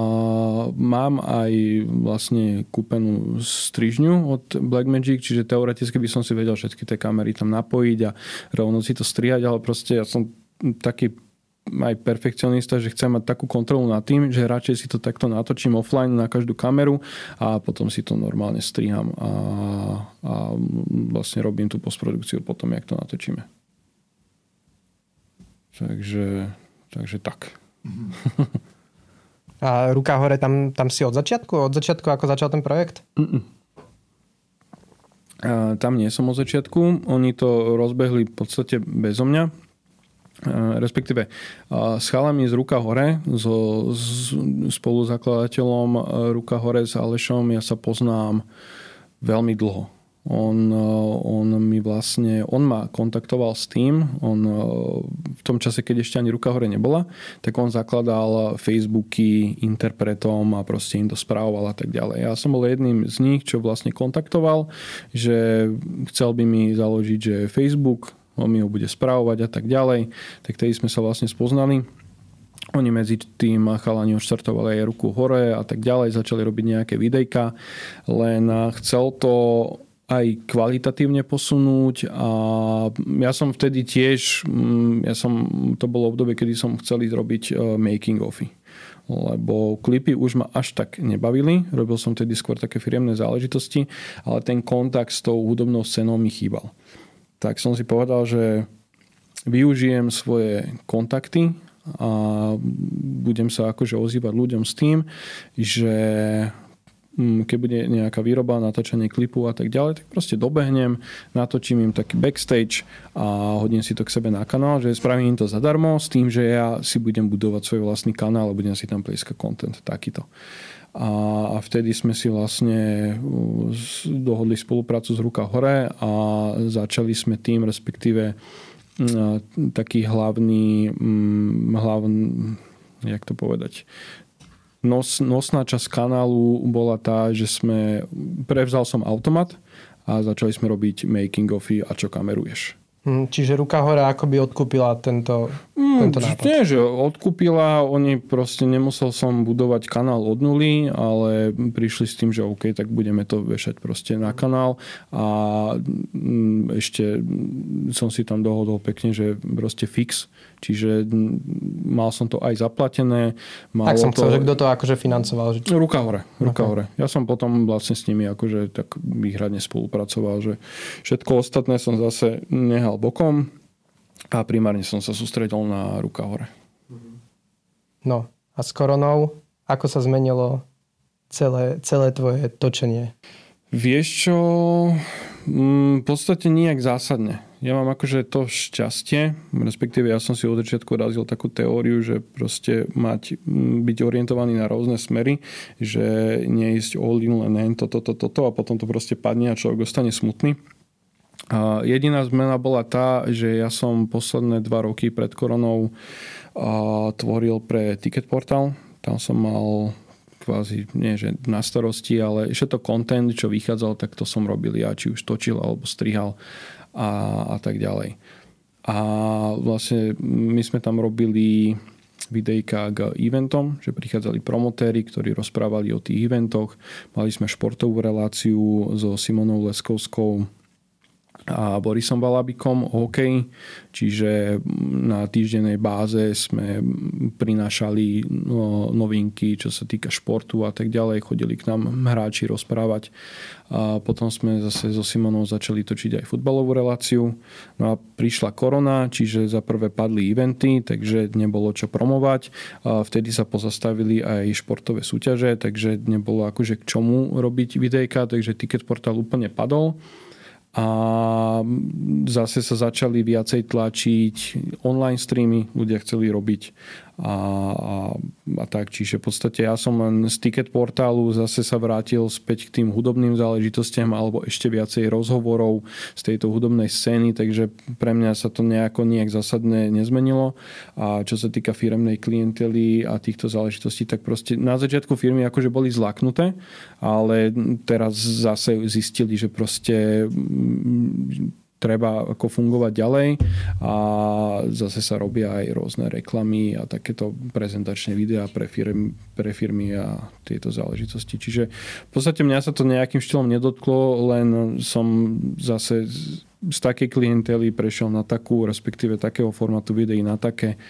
mám aj vlastne kúpenú strižňu od Blackmagic, čiže teoreticky by som si vedel všetky tie kamery tam napojiť a rovno si to strihať, ale proste ja som taký aj perfekcionista, že chcem mať takú kontrolu nad tým, že radšej si to takto natočím offline na každú kameru a potom si to normálne striham a, a vlastne robím tú postprodukciu potom, jak to natočíme. Takže, takže tak. Mm-hmm. A ruka hore, tam, tam si od začiatku? Od začiatku, ako začal ten projekt? A tam nie som od začiatku. Oni to rozbehli v podstate bezo mňa. Respektíve s chalami z Ruka Hore, so s spoluzakladateľom Ruka Hore s Alešom, ja sa poznám veľmi dlho. On, eh, on mi vlastne, on ma kontaktoval s tým, on eh, v tom čase, keď ešte ani ruka hore nebola, tak on zakladal Facebooky interpretom a proste im to správoval a tak ďalej. Ja som bol jedným z nich, čo vlastne kontaktoval, že chcel by mi založiť, že Facebook, on mi ho bude správovať a tak ďalej. Tak tedy sme sa vlastne spoznali. Oni medzi tým chalani odštartovali aj ruku hore a tak ďalej, začali robiť nejaké videjka, len chcel to aj kvalitatívne posunúť a ja som vtedy tiež, mm, ja som, to bolo obdobie, kedy som chcel ísť robiť e, making ofy lebo klipy už ma až tak nebavili. Robil som tedy skôr také firemné záležitosti, ale ten kontakt s tou hudobnou scénou mi chýbal. Tak som si povedal, že využijem svoje kontakty a budem sa akože ozývať ľuďom s tým, že keď bude nejaká výroba, natáčanie klipu a tak ďalej, tak proste dobehnem, natočím im taký backstage a hodím si to k sebe na kanál, že spravím im to zadarmo s tým, že ja si budem budovať svoj vlastný kanál a budem si tam plieskať content takýto. A, a vtedy sme si vlastne uh, dohodli spoluprácu z ruka hore a začali sme tým, respektíve uh, taký hlavný, mm, hlavný jak to povedať, nos, nosná časť kanálu bola tá, že sme, prevzal som automat a začali sme robiť making ofy a čo kameruješ. Hm, čiže ruka hore akoby odkúpila tento, mm, tento nápad. Nie, že odkúpila, oni proste nemusel som budovať kanál od nuly, ale prišli s tým, že OK, tak budeme to vešať proste na kanál a mm, ešte som si tam dohodol pekne, že proste fix, čiže mal som to aj zaplatené. Malo tak som to... chcel, že kto to akože financoval? Že... Ruka hore, ruka okay. hore. Ja som potom vlastne s nimi akože tak výhradne spolupracoval, že všetko ostatné som zase nehal bokom a primárne som sa sústredil na ruka hore. No a s koronou, ako sa zmenilo celé, celé tvoje točenie? Vieš čo, mm, v podstate nijak zásadne. Ja mám akože to šťastie, respektíve ja som si od začiatku razil takú teóriu, že proste mať, byť orientovaný na rôzne smery, že neísť all in len toto, toto, toto a potom to proste padne a človek dostane smutný. A jediná zmena bola tá, že ja som posledné dva roky pred koronou tvoril pre Ticket Portal. Tam som mal kvázi, nie že na starosti, ale ešte to content, čo vychádzal, tak to som robil ja, či už točil alebo strihal a, a tak ďalej. A vlastne my sme tam robili videjka k eventom, že prichádzali promotéry, ktorí rozprávali o tých eventoch. Mali sme športovú reláciu so Simonou Leskovskou, a Borisom Balabikom o hokeji, čiže na týždennej báze sme prinášali no, novinky, čo sa týka športu a tak ďalej. Chodili k nám hráči rozprávať. A potom sme zase so Simonou začali točiť aj futbalovú reláciu. No a prišla korona, čiže za prvé padli eventy, takže nebolo čo promovať. A vtedy sa pozastavili aj športové súťaže, takže nebolo akože k čomu robiť videjka, takže ticket portál úplne padol a zase sa začali viacej tlačiť online streamy, ľudia chceli robiť a, a, a tak. Čiže v podstate ja som len z ticket portálu zase sa vrátil späť k tým hudobným záležitostiam alebo ešte viacej rozhovorov z tejto hudobnej scény, takže pre mňa sa to nejako nejak zásadne nezmenilo. A čo sa týka firemnej klientely a týchto záležitostí, tak proste na začiatku firmy akože boli zlaknuté, ale teraz zase zistili, že proste treba ako fungovať ďalej a zase sa robia aj rôzne reklamy a takéto prezentačné videá pre firmy, pre firmy a tieto záležitosti. Čiže v podstate mňa sa to nejakým štýlom nedotklo, len som zase z takej klientely prešiel na takú, respektíve takého formátu videí na také,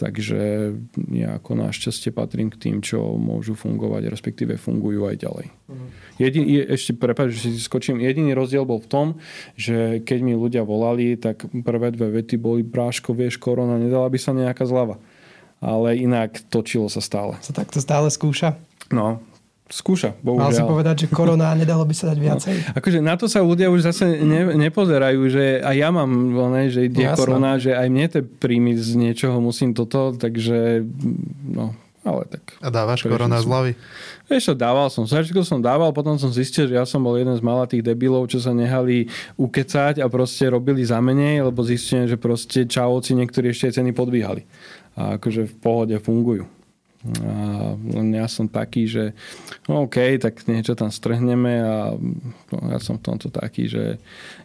Takže ja ako našťastie patrím k tým, čo môžu fungovať, respektíve fungujú aj ďalej. Uh-huh. Jedin, ešte prepáč, že si skočím. Jediný rozdiel bol v tom, že keď mi ľudia volali, tak prvé dve vety boli práško, vieš, korona, nedala by sa nejaká zľava. Ale inak točilo sa stále. Sa takto stále skúša? No, skúša, bohužiaľ. Mal si povedať, že korona nedalo by sa dať viacej? No, akože na to sa ľudia už zase ne, nepozerajú, že aj ja mám, ne, že ide Jasne. korona, že aj mne tie príjmy z niečoho musím toto, takže no, ale tak... A dávaš korona som- zľavy? Vieš čo, dával som. Začiatku som dával, potom som zistil, že ja som bol jeden z malá tých debilov, čo sa nehali ukecať a proste robili za menej, lebo zistím, že proste čavovci niektorí ešte aj ceny podvíhali. A akože v pohode fungujú. A ja som taký, že no OK, tak niečo tam strhneme a ja som v tomto taký, že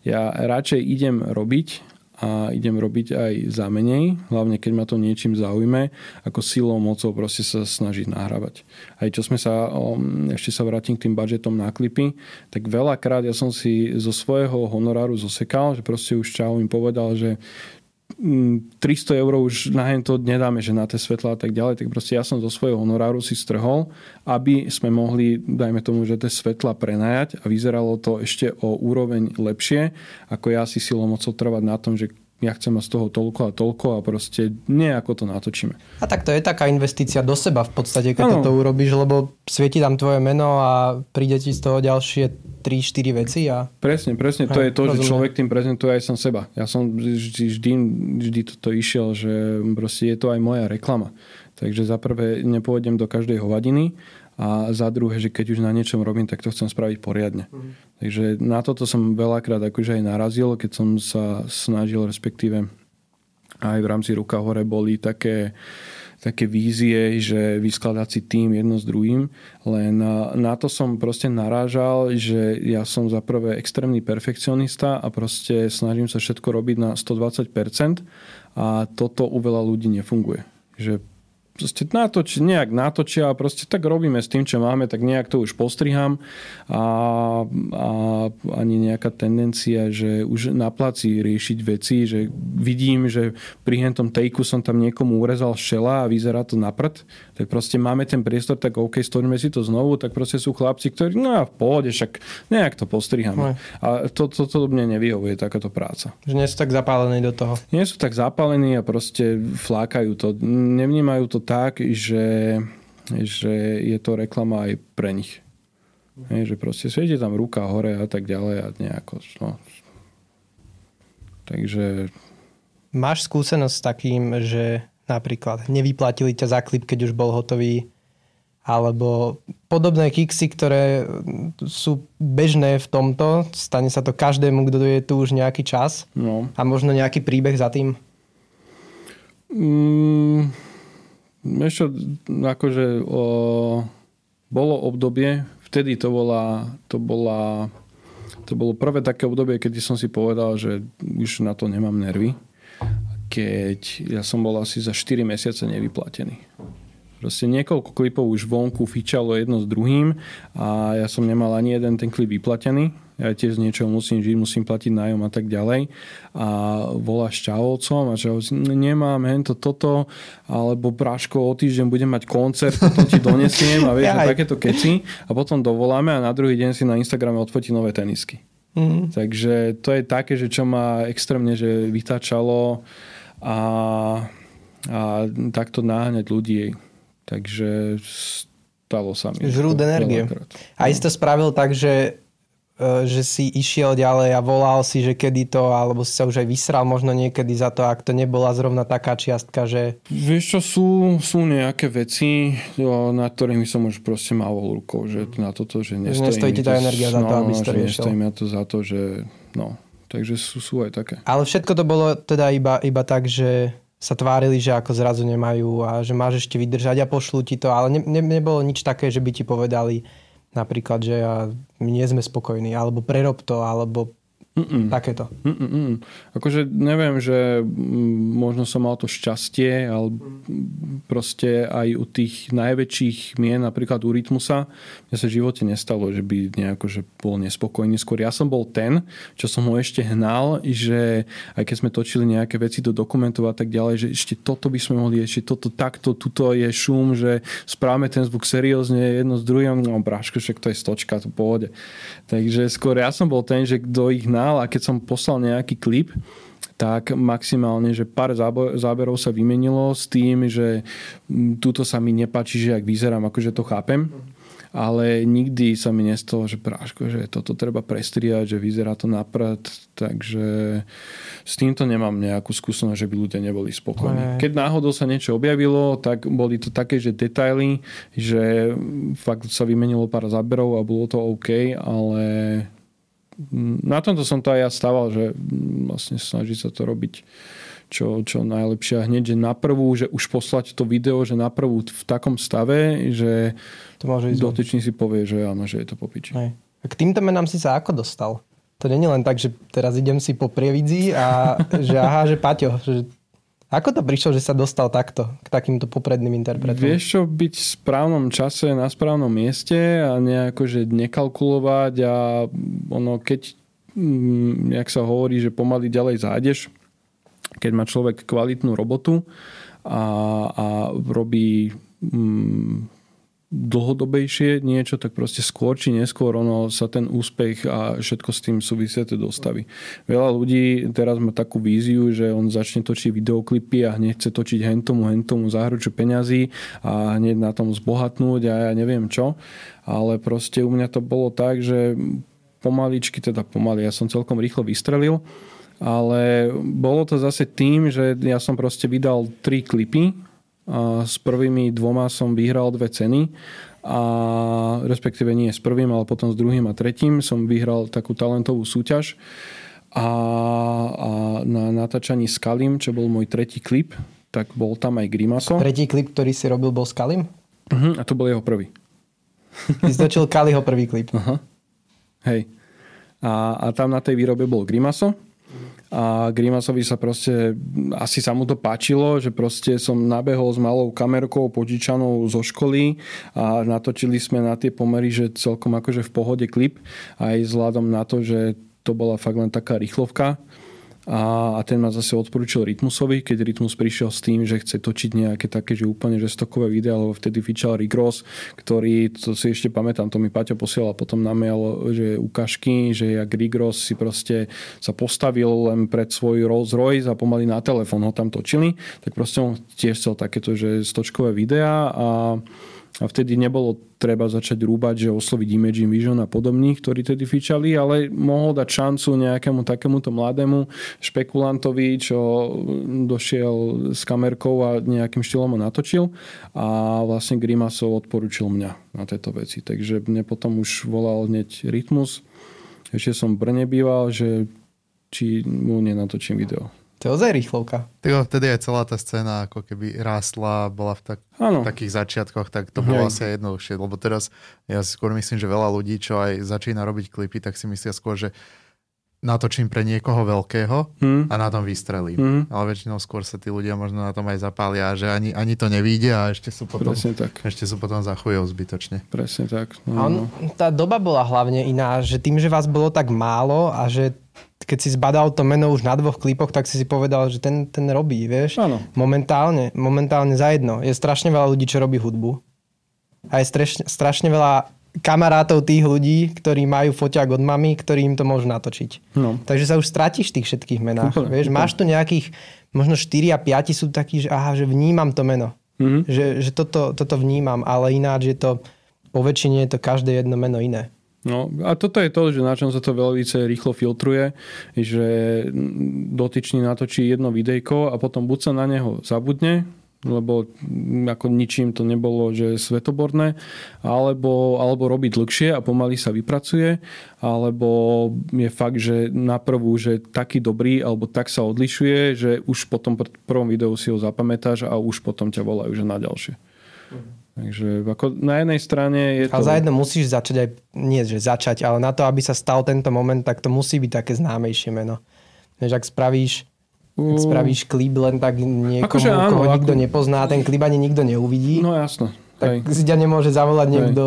ja radšej idem robiť a idem robiť aj za menej, hlavne keď ma to niečím zaujme, ako silou, mocou proste sa snažiť nahrávať. Aj čo sme sa, ešte sa vrátim k tým budžetom na klipy, tak veľakrát ja som si zo svojho honoráru zosekal, že proste už Čau im povedal, že 300 eur už na to nedáme, že na tie svetla a tak ďalej, tak proste ja som zo svojho honoráru si strhol, aby sme mohli, dajme tomu, že tie svetla prenajať a vyzeralo to ešte o úroveň lepšie, ako ja si silou mocou trvať na tom, že ja chcem mať z toho toľko a toľko a proste nie ako to natočíme. A tak to je taká investícia do seba v podstate, keď toto urobíš, lebo svieti tam tvoje meno a príde ti z toho ďalšie 3-4 veci a Presne, presne. To Hej, je to, že rozumiem. človek tým prezentuje aj som seba. Ja som vždy, vždy, vždy toto išiel, že proste je to aj moja reklama. Takže za prvé nepôjdem do každej hovadiny a za druhé, že keď už na niečom robím, tak to chcem spraviť poriadne. Takže na toto som veľakrát akože aj narazil, keď som sa snažil, respektíve aj v rámci Ruka hore boli také, také vízie, že vyskladať si tým jedno s druhým, len na, na to som proste narážal, že ja som za prvé extrémny perfekcionista a proste snažím sa všetko robiť na 120% a toto u veľa ľudí nefunguje. Že proste natoč, nejak natočia a proste tak robíme s tým, čo máme, tak nejak to už postriham a, a ani nejaká tendencia, že už na placi riešiť veci, že vidím, že pri hentom tejku som tam niekomu urezal šela a vyzerá to na prd, tak proste máme ten priestor, tak OK, stojíme si to znovu, tak proste sú chlapci, ktorí, no a v pohode, však nejak to postrihame. A to, to, to mne nevyhovuje takáto práca. že nie sú tak zapálení do toho. Nie sú tak zapálení a proste flákajú to. Nevnímajú to tak, že, že je to reklama aj pre nich. Hej, že proste svieti tam ruka hore a tak ďalej a nejako. No. Takže Máš skúsenosť s takým, že napríklad nevyplatili ťa za klip, keď už bol hotový, alebo podobné kiksy, ktoré sú bežné v tomto. Stane sa to každému, kto je tu už nejaký čas no. a možno nejaký príbeh za tým. Mm, ešte akože o, bolo obdobie, vtedy to bola, to bola to bolo prvé také obdobie, kedy som si povedal, že už na to nemám nervy. Keď ja som bol asi za 4 mesiace nevyplatený. Proste niekoľko klipov už vonku fičalo jedno s druhým a ja som nemal ani jeden ten klip vyplatený. Ja tiež z niečoho musím žiť, musím platiť nájom a tak ďalej. A voláš čavovcom a čavovci, nemám hento toto, alebo Práško o týždeň budem mať koncert, potom ti donesiem a vieš, a takéto keci. A potom dovoláme a na druhý deň si na Instagrame odfotí nové tenisky. Mhm. Takže to je také, že čo ma extrémne že vytáčalo a, a takto náhňať ľudí. Takže stalo sa mi. Žrúd to energie. veľakrát. A si to spravil tak, že, že si išiel ďalej a volal si, že kedy to, alebo si sa už aj vysral možno niekedy za to, ak to nebola zrovna taká čiastka, že Vieš čo, sú, sú nejaké veci, na ktorými som už proste mával rukou, že na toto, že nestojí nestojí ti tá energia za to, aby si to že riešil. nestojí mi to za to, že no. Takže sú, sú aj také. Ale všetko to bolo teda iba, iba tak, že sa tvárili, že ako zrazu nemajú a že máš ešte vydržať a pošlú ti to, ale ne, ne, nebolo nič také, že by ti povedali napríklad, že ja, my nie sme spokojní, alebo prerob to, alebo Mm-mm. takéto. Mm-mm. Akože neviem, že možno som mal to šťastie, ale proste aj u tých najväčších mien, napríklad u Rytmusa, mne sa v živote nestalo, že by nejako že bol nespokojný. Skôr ja som bol ten, čo som ho ešte hnal, že aj keď sme točili nejaké veci do dokumentov a tak ďalej, že ešte toto by sme mohli, ešte toto takto, tuto je šum, že správame ten zvuk seriózne jedno s druhým, no bráško, však to je stočka, to pohode. Takže skôr ja som bol ten, že kto ich hnal a keď som poslal nejaký klip, tak maximálne, že pár záberov sa vymenilo s tým, že túto sa mi nepáči, že ak vyzerám, akože to chápem. Ale nikdy sa mi nestalo, že práško, že toto treba prestriať, že vyzerá to na prd, takže s týmto nemám nejakú skúsenosť, že by ľudia neboli spokojní. Keď náhodou sa niečo objavilo, tak boli to také, že detaily, že fakt sa vymenilo pár záberov a bolo to OK, ale na tomto som to aj ja stával, že vlastne snaží sa to robiť čo, čo najlepšie. A hneď, že na prvú, že už poslať to video, že na prvú v takom stave, že to môže ísť dotyčný si povie, že áno, že je to popiči. A k týmto menám si sa ako dostal? To je len tak, že teraz idem si po prievidzi a že aha, že Paťo, že ako to prišlo, že sa dostal takto k takýmto popredným interpretom? Vieš čo, byť v správnom čase na správnom mieste a nejako, že nekalkulovať a ono, keď, mm, jak sa hovorí, že pomaly ďalej zájdeš, keď má človek kvalitnú robotu a, a robí mm, dlhodobejšie niečo, tak proste skôr či neskôr ono sa ten úspech a všetko s tým súvisiete dostaví. Veľa ľudí teraz má takú víziu, že on začne točiť videoklipy a hneď chce točiť hentomu, hentomu záhruču peňazí a hneď na tom zbohatnúť a ja neviem čo. Ale proste u mňa to bolo tak, že pomaličky, teda pomaly, ja som celkom rýchlo vystrelil ale bolo to zase tým, že ja som proste vydal tri klipy a s prvými dvoma som vyhral dve ceny a respektíve nie s prvým, ale potom s druhým a tretím som vyhral takú talentovú súťaž a, a na natáčaní s Kalim, čo bol môj tretí klip, tak bol tam aj Grimaso. Tretí klip, ktorý si robil, bol s Kalim? Uh-huh, a to bol jeho prvý. Ty točil Kaliho prvý klip. Uh-huh. Hej. A, a tam na tej výrobe bol Grimaso a Grimasovi sa proste, asi sa mu to páčilo, že proste som nabehol s malou kamerkou požičanou zo školy a natočili sme na tie pomery, že celkom akože v pohode klip aj vzhľadom na to, že to bola fakt len taká rýchlovka a, a ten ma zase odporúčil Rytmusovi, keď Rytmus prišiel s tým, že chce točiť nejaké také, že úplne že stokové videá, lebo vtedy fičal Rick Ross, ktorý, to si ešte pamätám, to mi Paťo posielal potom na mail, že ukážky, že jak Rick Ross si proste sa postavil len pred svoj Rolls Royce a pomaly na telefón ho tam točili, tak proste on tiež chcel takéto, že stočkové videá a a vtedy nebolo treba začať rúbať, že osloviť Imagine Vision a podobných, ktorí tedy fičali, ale mohol dať šancu nejakému takémuto mladému špekulantovi, čo došiel s kamerkou a nejakým štýlom ho natočil a vlastne Grimasov odporučil mňa na tieto veci. Takže mne potom už volal hneď Rytmus. Ešte som v Brne býval, že či mu nenatočím video. To je ozaj rýchlovka. Tak vtedy aj celá tá scéna ako keby rástla, bola v, tak, v takých začiatkoch, tak to bolo asi aj jednoduchšie. Lebo teraz ja si skôr myslím, že veľa ľudí, čo aj začína robiť klipy, tak si myslia skôr, že natočím pre niekoho veľkého hmm. a na tom vystrelím. Hmm. Ale väčšinou skôr sa tí ľudia možno na tom aj zapália, že ani, ani to nevíde a ešte sú potom, tak. ešte sú potom za zbytočne. Presne tak. No, on, no. Tá doba bola hlavne iná, že tým, že vás bolo tak málo a že keď si zbadal to meno už na dvoch klipoch, tak si si povedal, že ten, ten robí, vieš. Áno. Momentálne, momentálne za jedno. Je strašne veľa ľudí, čo robí hudbu. A je strašne, strašne veľa kamarátov tých ľudí, ktorí majú foťák od mami, ktorí im to môžu natočiť. No. Takže sa už stratíš v tých všetkých menách. Úplne, vieš, úplne. máš tu nejakých, možno 4 a 5 sú takí, že aha, že vnímam to meno. Mm-hmm. Že, že toto, toto vnímam, ale ináč je to, po väčšine je to každé jedno meno iné. No a toto je to, že na čom sa to veľmi rýchlo filtruje, že dotyčný natočí jedno videjko a potom buď sa na neho zabudne, lebo ako ničím to nebolo, že svetoborné, alebo, alebo robiť dlhšie a pomaly sa vypracuje, alebo je fakt, že na prvú, že taký dobrý, alebo tak sa odlišuje, že už potom v prvom videu si ho zapamätáš a už potom ťa volajú, že na ďalšie. Takže ako na jednej strane je to... Ale za jedno musíš začať aj, nie že začať, ale na to, aby sa stal tento moment, tak to musí byť také známejšie meno. Než ak spravíš, ak spravíš klip len tak niekomu, akože áno, koho nikto ako... nepozná, ten klip ani nikto neuvidí. No jasno. Tak Hej. si ťa nemôže zavolať Hej. niekto,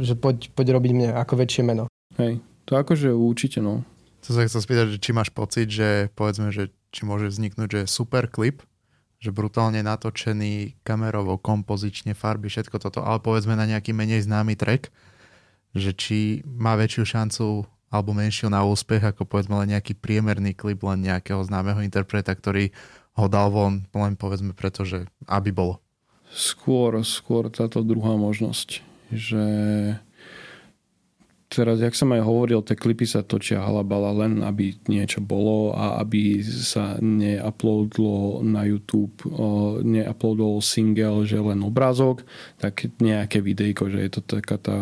že poď, poď robiť mne ako väčšie meno. Hej, to akože určite no. To sa chcel spýtať, že či máš pocit, že povedzme, že či môže vzniknúť, že super klip, že brutálne natočený kamerovo, kompozične, farby, všetko toto, ale povedzme na nejaký menej známy track, že či má väčšiu šancu alebo menšiu na úspech, ako povedzme len nejaký priemerný klip len nejakého známeho interpreta, ktorý ho dal von len povedzme preto, že aby bolo. Skôr, skôr táto druhá možnosť. že teraz, jak som aj hovoril, tie klipy sa točia halabala len, aby niečo bolo a aby sa neuploadlo na YouTube, neuploadol single, že len obrázok, tak nejaké videjko, že je to taká tá,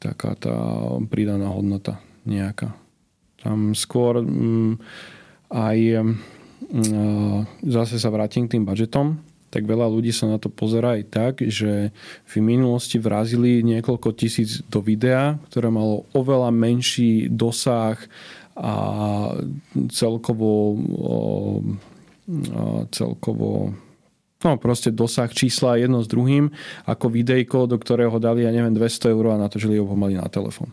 taká tá pridaná hodnota nejaká. Tam skôr mm, aj mm, zase sa vrátim k tým budžetom tak veľa ľudí sa na to pozerá aj tak, že v minulosti vrazili niekoľko tisíc do videa, ktoré malo oveľa menší dosah a celkovo celkovo no proste dosah čísla jedno s druhým ako videjko, do ktorého dali, ja neviem, 200 eur a natočili ho pomaly na telefón.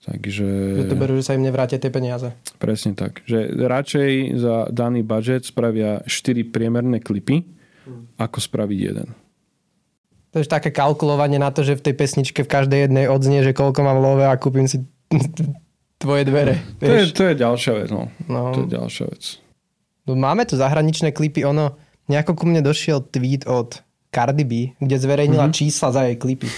Takže... Youtuberu, že sa im nevrátia tie peniaze. Presne tak. Že radšej za daný budget spravia 4 priemerné klipy, ako spraviť jeden. To je také kalkulovanie na to, že v tej pesničke v každej jednej odznie, že koľko mám love a kúpim si tvoje dvere. To je, to je ďalšia vec. No. No. To je ďalšia vec. No, máme tu zahraničné klipy. Ono, nejako ku mne došiel tweet od Cardi B, kde zverejnila mm-hmm. čísla za jej klipy.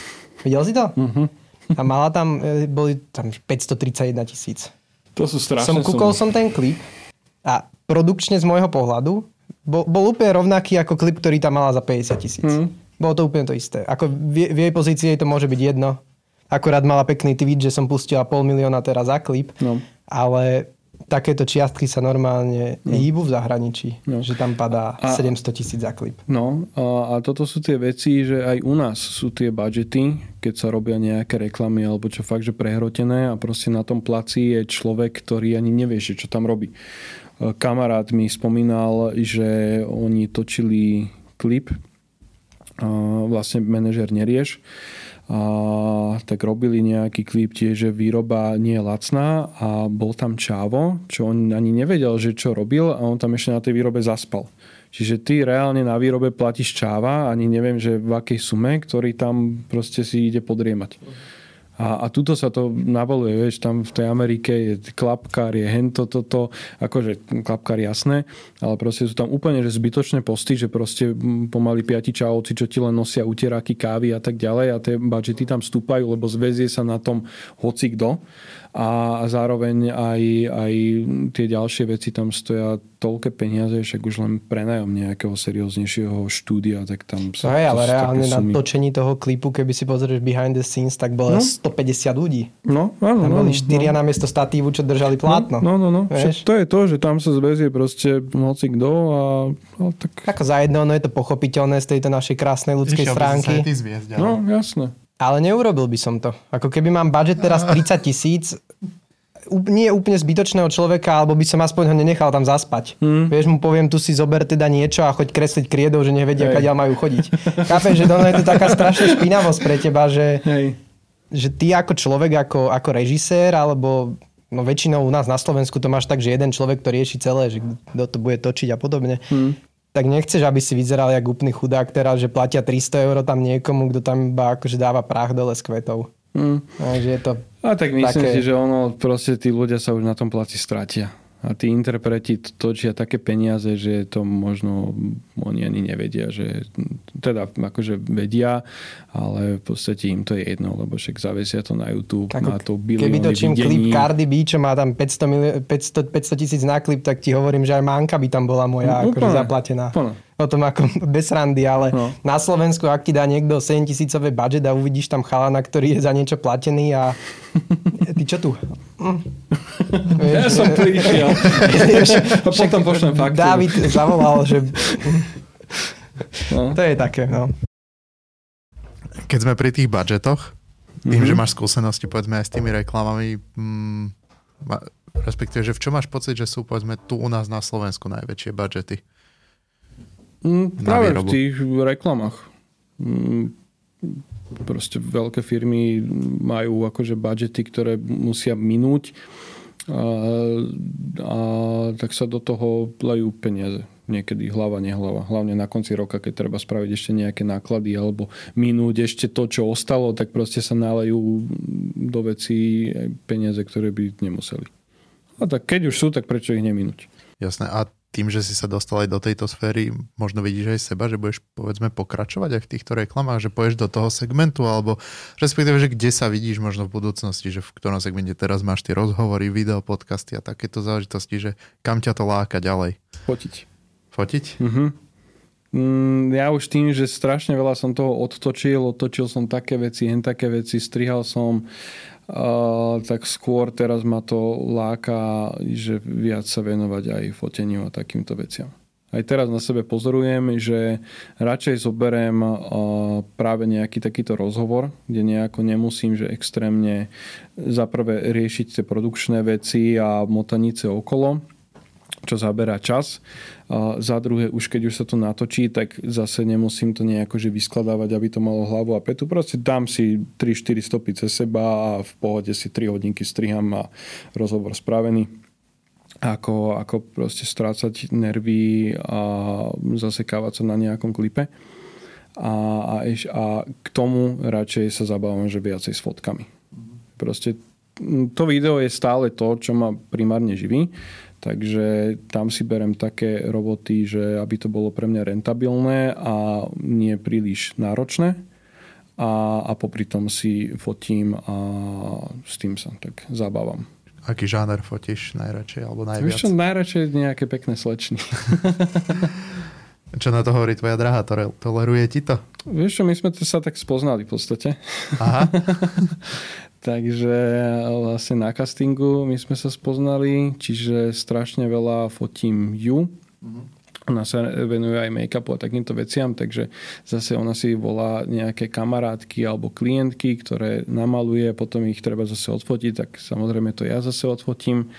Videl si to? Mm-hmm. A mala tam, e, boli tam 531 tisíc. To sú strašné Som kúkol som ten klip a produkčne z môjho pohľadu bol, bol úplne rovnaký ako klip, ktorý tam mala za 50 tisíc. Mm. Bolo to úplne to isté. Ako v, v jej pozícii to môže byť jedno. Akurát mala pekný tweet, že som pustila pol milióna teraz za klip. No. Ale takéto čiastky sa normálne no. hýbu v zahraničí. No. Že tam padá a, 700 tisíc za klip. No a, a toto sú tie veci, že aj u nás sú tie budžety, keď sa robia nejaké reklamy alebo čo fakt, že prehrotené a proste na tom placi je človek, ktorý ani nevie, čo tam robí kamarát mi spomínal, že oni točili klip, vlastne manažer Nerieš, a tak robili nejaký klip tiež, že výroba nie je lacná a bol tam Čávo, čo on ani nevedel, že čo robil a on tam ešte na tej výrobe zaspal. Čiže ty reálne na výrobe platíš Čáva, ani neviem, že v akej sume, ktorý tam proste si ide podriemať. A, a tuto sa to nabaluje, vieš, tam v tej Amerike je klapkár, je hento, toto, akože klapkár jasné, ale proste sú tam úplne že zbytočné posty, že proste pomaly piati čaovci, čo ti len nosia utieráky kávy a tak ďalej a tie budžety tam stúpajú, lebo zväzie sa na tom hoci kto a zároveň aj, aj tie ďalšie veci tam stoja toľké peniaze, však už len prenajom nejakého serióznejšieho štúdia, tak tam sa... No aj, ale reálne na točení toho klipu, keby si pozrieš behind the scenes, tak bolo no. 150 ľudí. No, áno. Tam boli no, štyria no. namiesto statívu, čo držali plátno. No, no, no. no. To je to, že tam sa zväzie proste hoci kto a... No, tak... Ako za jedno, no je to pochopiteľné z tejto našej krásnej ľudskej Išiel stránky. No, jasné. Ale neurobil by som to. Ako keby mám budget teraz 30 tisíc, nie úplne zbytočného človeka, alebo by som aspoň ho nenechal tam zaspať. Hmm. Vieš, mu poviem, tu si zober teda niečo a choď kresliť kriedov, že nevedia, kadia majú chodiť. Chápem, že to je to taká strašná špinavosť pre teba, že, Hej. že ty ako človek, ako, ako režisér, alebo no väčšinou u nás na Slovensku to máš tak, že jeden človek to rieši celé, že kto to bude točiť a podobne. Hmm tak nechceš, aby si vyzeral jak úplný chudák teraz, že platia 300 eur tam niekomu, kto tam iba akože dáva prach dole s kvetov. Mm. Takže je to A tak myslím také... si, že ono, proste tí ľudia sa už na tom placi stratia. A tí interpreti točia také peniaze, že to možno oni ani nevedia, že teda akože vedia, ale v podstate im to je jedno, lebo však zavesia to na YouTube, tak, má to bilióny Keby točím videní. klip Cardi B, čo má tam 500, mili- 500, 500 tisíc na klip, tak ti hovorím, že aj Manka by tam bola moja no, akože zaplatená. Úplne o tom ako bez randy, ale no. na Slovensku, ak ti dá niekto 7 tisícové budget a uvidíš tam chalana, ktorý je za niečo platený a ty čo tu? Mm. Vieš, ja som prišiel. a potom pošlem faktúru. David zavolal, že... No. To je také, no. Keď sme pri tých budžetoch, tým, mm-hmm. že máš skúsenosti povedzme aj s tými reklamami, mm, respektíve, že v čom máš pocit, že sú povedzme tu u nás na Slovensku najväčšie budžety? Mm, práve v tých reklamách. Mm, proste veľké firmy majú akože budžety, ktoré musia minúť a, a tak sa do toho lejú peniaze. Niekedy hlava, nehlava. Hlavne na konci roka, keď treba spraviť ešte nejaké náklady alebo minúť ešte to, čo ostalo, tak proste sa nalejú do vecí peniaze, ktoré by nemuseli. A tak keď už sú, tak prečo ich neminúť? Jasné. A tým, že si sa dostal aj do tejto sféry, možno vidíš aj seba, že budeš povedzme pokračovať aj v týchto reklamách, že pôjdeš do toho segmentu, alebo respektíve, že kde sa vidíš možno v budúcnosti, že v ktorom segmente teraz máš tie rozhovory, video, podcasty a takéto záležitosti, že kam ťa to láka ďalej? Fotiť. Fotiť? Mhm. Mm, ja už tým, že strašne veľa som toho odtočil, odtočil som také veci, hen také veci, strihal som, tak skôr teraz ma to láka, že viac sa venovať aj foteniu a takýmto veciam. Aj teraz na sebe pozorujem, že radšej zoberiem práve nejaký takýto rozhovor, kde nejako nemusím, že extrémne zaprvé riešiť tie produkčné veci a motanice okolo, čo zaberá čas. A za druhé, už keď už sa to natočí, tak zase nemusím to nejako že vyskladávať, aby to malo hlavu a petu. Proste dám si 3-4 stopy cez seba a v pohode si 3 hodinky striham a rozhovor spravený. Ako, ako proste strácať nervy a zasekávať sa na nejakom klipe. A, a, eš, a k tomu radšej sa zabávam, že viacej s fotkami. Proste to video je stále to, čo ma primárne živí Takže tam si berem také roboty, že aby to bolo pre mňa rentabilné a nie príliš náročné. A, a popri tom si fotím a s tým sa tak zabávam. Aký žáner fotíš najradšej alebo najviac? Vieš čo, najradšej nejaké pekné slečny. čo na to hovorí tvoja drahá? Toleruje ti to? Vieš čo, my sme sa tak spoznali v podstate. Aha. Takže vlastne na castingu my sme sa spoznali, čiže strašne veľa fotím ju. Mm-hmm. Ona sa venuje aj make-upu a takýmto veciam, takže zase ona si volá nejaké kamarátky alebo klientky, ktoré namaluje, potom ich treba zase odfotiť, tak samozrejme to ja zase odfotím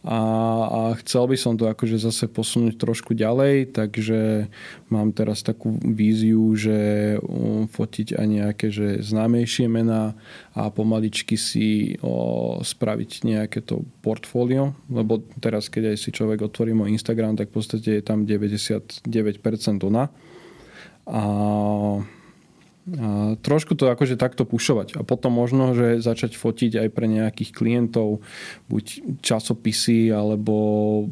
a, a chcel by som to akože zase posunúť trošku ďalej, takže mám teraz takú víziu, že um, fotiť aj nejaké že známejšie mená a pomaličky si o, spraviť nejaké to portfólio, lebo teraz keď aj si človek otvorí môj Instagram, tak v podstate je tam 99% ona. A trošku to akože takto pušovať. A potom možno, že začať fotiť aj pre nejakých klientov, buď časopisy, alebo,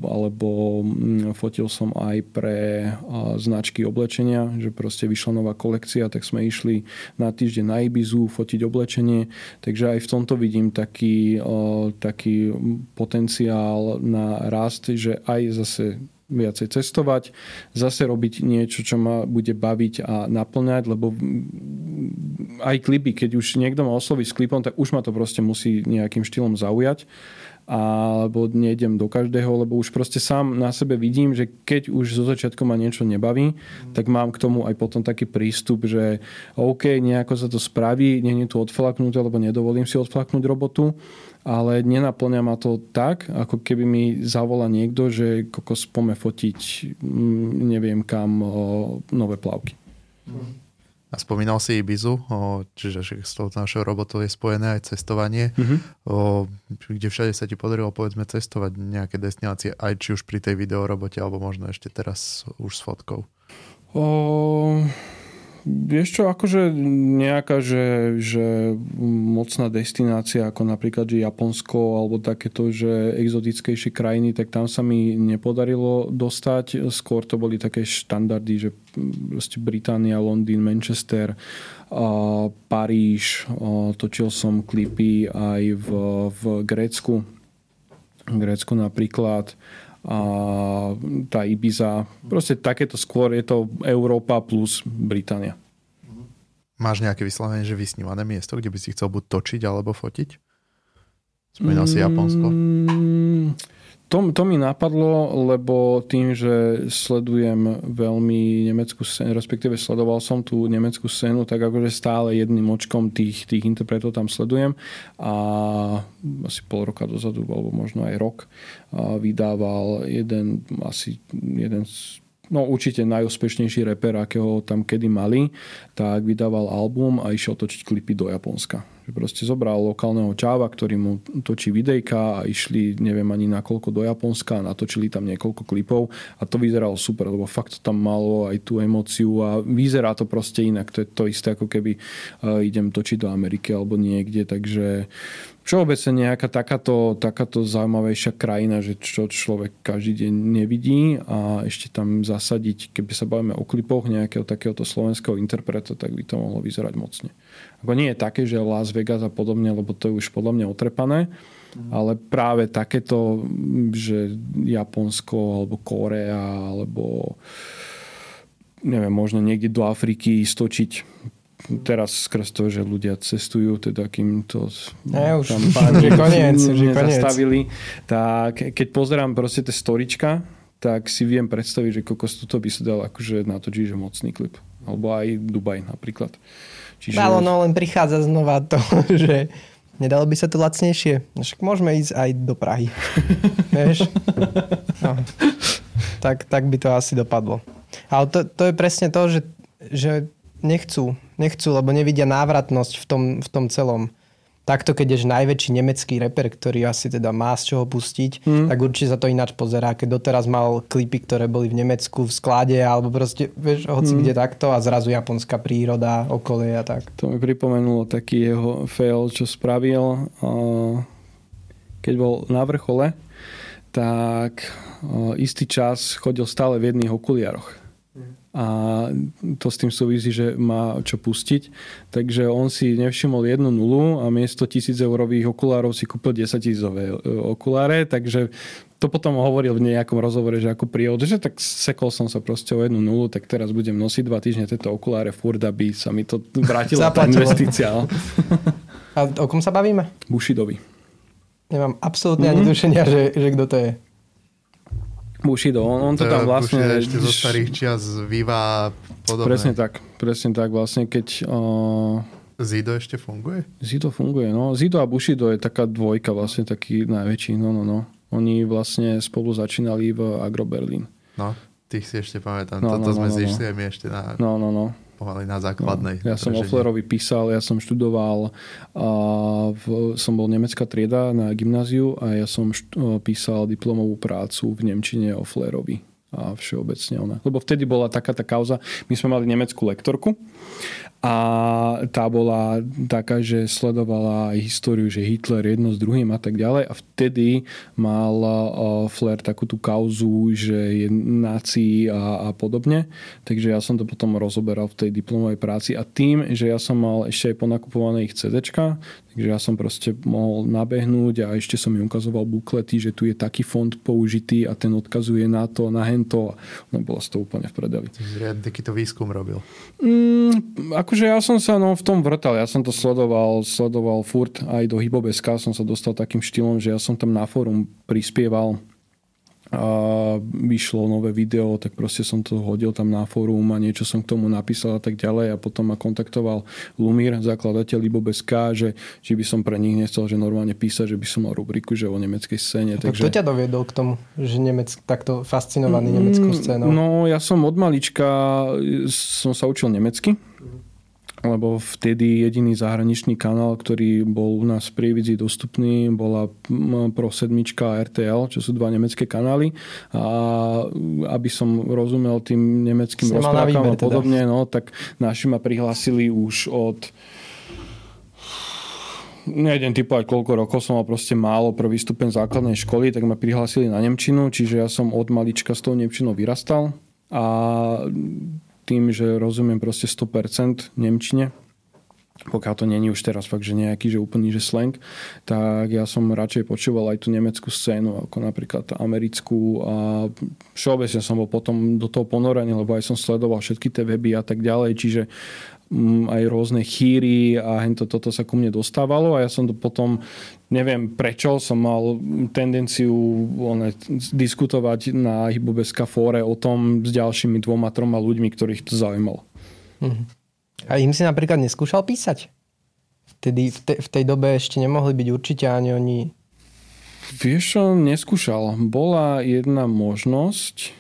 alebo mm, fotil som aj pre značky oblečenia, že proste vyšla nová kolekcia, tak sme išli na týždeň na Ibizu fotiť oblečenie, takže aj v tomto vidím taký, taký potenciál na rast, že aj zase viacej cestovať, zase robiť niečo, čo ma bude baviť a naplňať, lebo aj klipy, keď už niekto ma osloví s klipom, tak už ma to proste musí nejakým štýlom zaujať alebo nejdem do každého, lebo už proste sám na sebe vidím, že keď už zo začiatku ma niečo nebaví, mm. tak mám k tomu aj potom taký prístup, že OK, nejako sa to spraví, nie je tu odflaknuté, lebo nedovolím si odflaknúť robotu, ale nenaplňa ma to tak, ako keby mi zavolá niekto, že kokos pome fotiť mm, neviem kam nové plavky. A spomínal si Ibizu, o, čiže s touto našou robotou je spojené aj cestovanie, mm-hmm. o, kde všade sa ti podarilo povedzme cestovať nejaké destinácie, aj či už pri tej videorobote, alebo možno ešte teraz už s fotkou. O, Vieš čo, akože nejaká, že, že mocná destinácia, ako napríklad že Japonsko alebo takéto, že exotickejšie krajiny, tak tam sa mi nepodarilo dostať. Skôr to boli také štandardy, že Británia, Londýn, Manchester, Paríž, točil som klipy aj v, v Grécku. Grécku napríklad tá Ibiza. Proste takéto skôr je to Európa plus Británia. Máš nejaké vyslovene, že vysnívané miesto, kde by si chcel buď točiť alebo fotiť? Spomínal si Japonsko? Mm, to, to mi napadlo, lebo tým, že sledujem veľmi nemeckú scénu, respektíve sledoval som tú nemeckú scénu, tak akože stále jedným očkom tých, tých interpretov tam sledujem a asi pol roka dozadu, alebo možno aj rok, vydával jeden, asi jeden z no určite najúspešnejší reper, akého tam kedy mali, tak vydával album a išiel točiť klipy do Japonska. Že proste zobral lokálneho čáva, ktorý mu točí videjka a išli neviem ani na koľko do Japonska a natočili tam niekoľko klipov a to vyzeralo super, lebo fakt to tam malo aj tú emóciu a vyzerá to proste inak. To je to isté, ako keby uh, idem točiť do Ameriky alebo niekde, takže všeobecne nejaká takáto, takáto zaujímavejšia krajina, že čo človek každý deň nevidí a ešte tam zasadiť, keby sa bavíme o klipoch nejakého takéhoto slovenského interpreta, tak by to mohlo vyzerať mocne. Ako nie je také, že Las Vegas a podobne, lebo to je už podľa mňa otrepané, mm. ale práve takéto, že Japonsko alebo Korea alebo neviem, možno niekde do Afriky stočiť teraz skrz to, že ľudia cestujú, teda kým to ne, už, tam pár už koniec, už zastavili, tak keď pozerám proste tie storička, tak si viem predstaviť, že kokos toto by sa dal akože natočiť, že mocný klip. Alebo aj Dubaj napríklad. Čiže... Málo, no len prichádza znova to, že nedalo by sa to lacnejšie. No však môžeme ísť aj do Prahy. Vieš? No. Tak, tak by to asi dopadlo. Ale to, to je presne to, že, že nechcú, nechcú, lebo nevidia návratnosť v tom, v tom celom. Takto, keď ješ najväčší nemecký reper, ktorý asi teda má z čoho pustiť, mm. tak určite sa to ináč pozerá. Keď doteraz mal klipy, ktoré boli v Nemecku v sklade, alebo proste, vieš, hoci mm. kde takto a zrazu japonská príroda, okolie a tak. To mi pripomenulo taký jeho fail, čo spravil, keď bol na vrchole, tak istý čas chodil stále v jedných okuliaroch a to s tým súvisí, že má čo pustiť. Takže on si nevšimol jednu nulu a miesto tisíc eurových okulárov si kúpil 10 tisícové e, okuláre, takže to potom hovoril v nejakom rozhovore, že ako príhod, že tak sekol som sa proste o jednu nulu, tak teraz budem nosiť dva týždne tieto okuláre furt, aby sa mi to vrátila tá investícia. a o kom sa bavíme? Bushidovi. Nemám absolútne mm-hmm. ani tušenia, že, že kto to je. Bushido, on, on to, tam vlastne... Bushido ešte zo starých čias Viva podobné. Presne tak, presne tak vlastne, keď... Uh... Zido ešte funguje? Zido funguje, no. Zido a Bushido je taká dvojka vlastne, taký najväčší, no, no, no. Oni vlastne spolu začínali v Agro Berlin. No, tých si ešte pamätám. No, Toto no, sme no, zišli no. ešte na... No, no, no pomaly na základnej. No, ja som o Flerovi písal, ja som študoval, a v, som bol nemecká trieda na gymnáziu a ja som št, písal diplomovú prácu v Nemčine o Flerovi a všeobecne ona. Lebo vtedy bola taká tá kauza, my sme mali nemeckú lektorku a tá bola taká, že sledovala aj históriu, že Hitler jedno s druhým a tak ďalej a vtedy mal Flair takú tú kauzu, že je nací a, a podobne. Takže ja som to potom rozoberal v tej diplomovej práci a tým, že ja som mal ešte aj ponakupované ich CDčka, Takže ja som proste mohol nabehnúť a ešte som mi ukazoval buklety, že tu je taký fond použitý a ten odkazuje na to, na hento. No bolo z to úplne v predeli. Riadne takýto výskum robil. Mm, akože ja som sa no, v tom vrtal. Ja som to sledoval, sledoval furt aj do Hybobeska. Som sa dostal takým štýlom, že ja som tam na fórum prispieval a vyšlo nové video, tak proste som to hodil tam na fórum a niečo som k tomu napísal a tak ďalej a potom ma kontaktoval Lumír, zakladateľ Libobesk, že či by som pre nich nechcel, že normálne písať, že by som mal rubriku, že o nemeckej scéne. Tak takže... Kto ťa doviedol k tomu, že Nemec, takto fascinovaný mm, nemeckou scénou? No ja som od malička som sa učil nemecky lebo vtedy jediný zahraničný kanál, ktorý bol u nás v Prievidzi dostupný, bola Pro 7 a RTL, čo sú dva nemecké kanály. A aby som rozumel tým nemeckým rozprávkam a teda. podobne, teda. no, tak naši ma prihlásili už od nejdem typovať, koľko rokov som mal proste málo prvý stupeň základnej školy, tak ma prihlásili na Nemčinu, čiže ja som od malička s tou Nemčinou vyrastal a tým, že rozumiem proste 100% Nemčine, pokiaľ to není už teraz fakt, že nejaký, že úplný, že slang, tak ja som radšej počúval aj tú nemeckú scénu, ako napríklad americkú a všeobecne som bol potom do toho ponorený, lebo aj som sledoval všetky tie weby a tak ďalej, čiže aj rôzne chýry a hento toto sa ku mne dostávalo a ja som to potom, neviem prečo, som mal tendenciu one, diskutovať na Hybobeska fóre o tom s ďalšími dvoma, troma ľuďmi, ktorých to zaujímalo. Mhm. A im si napríklad neskúšal písať? Vtedy, v, te, v tej dobe ešte nemohli byť určite ani oni... Vieš čo, neskúšal. Bola jedna možnosť,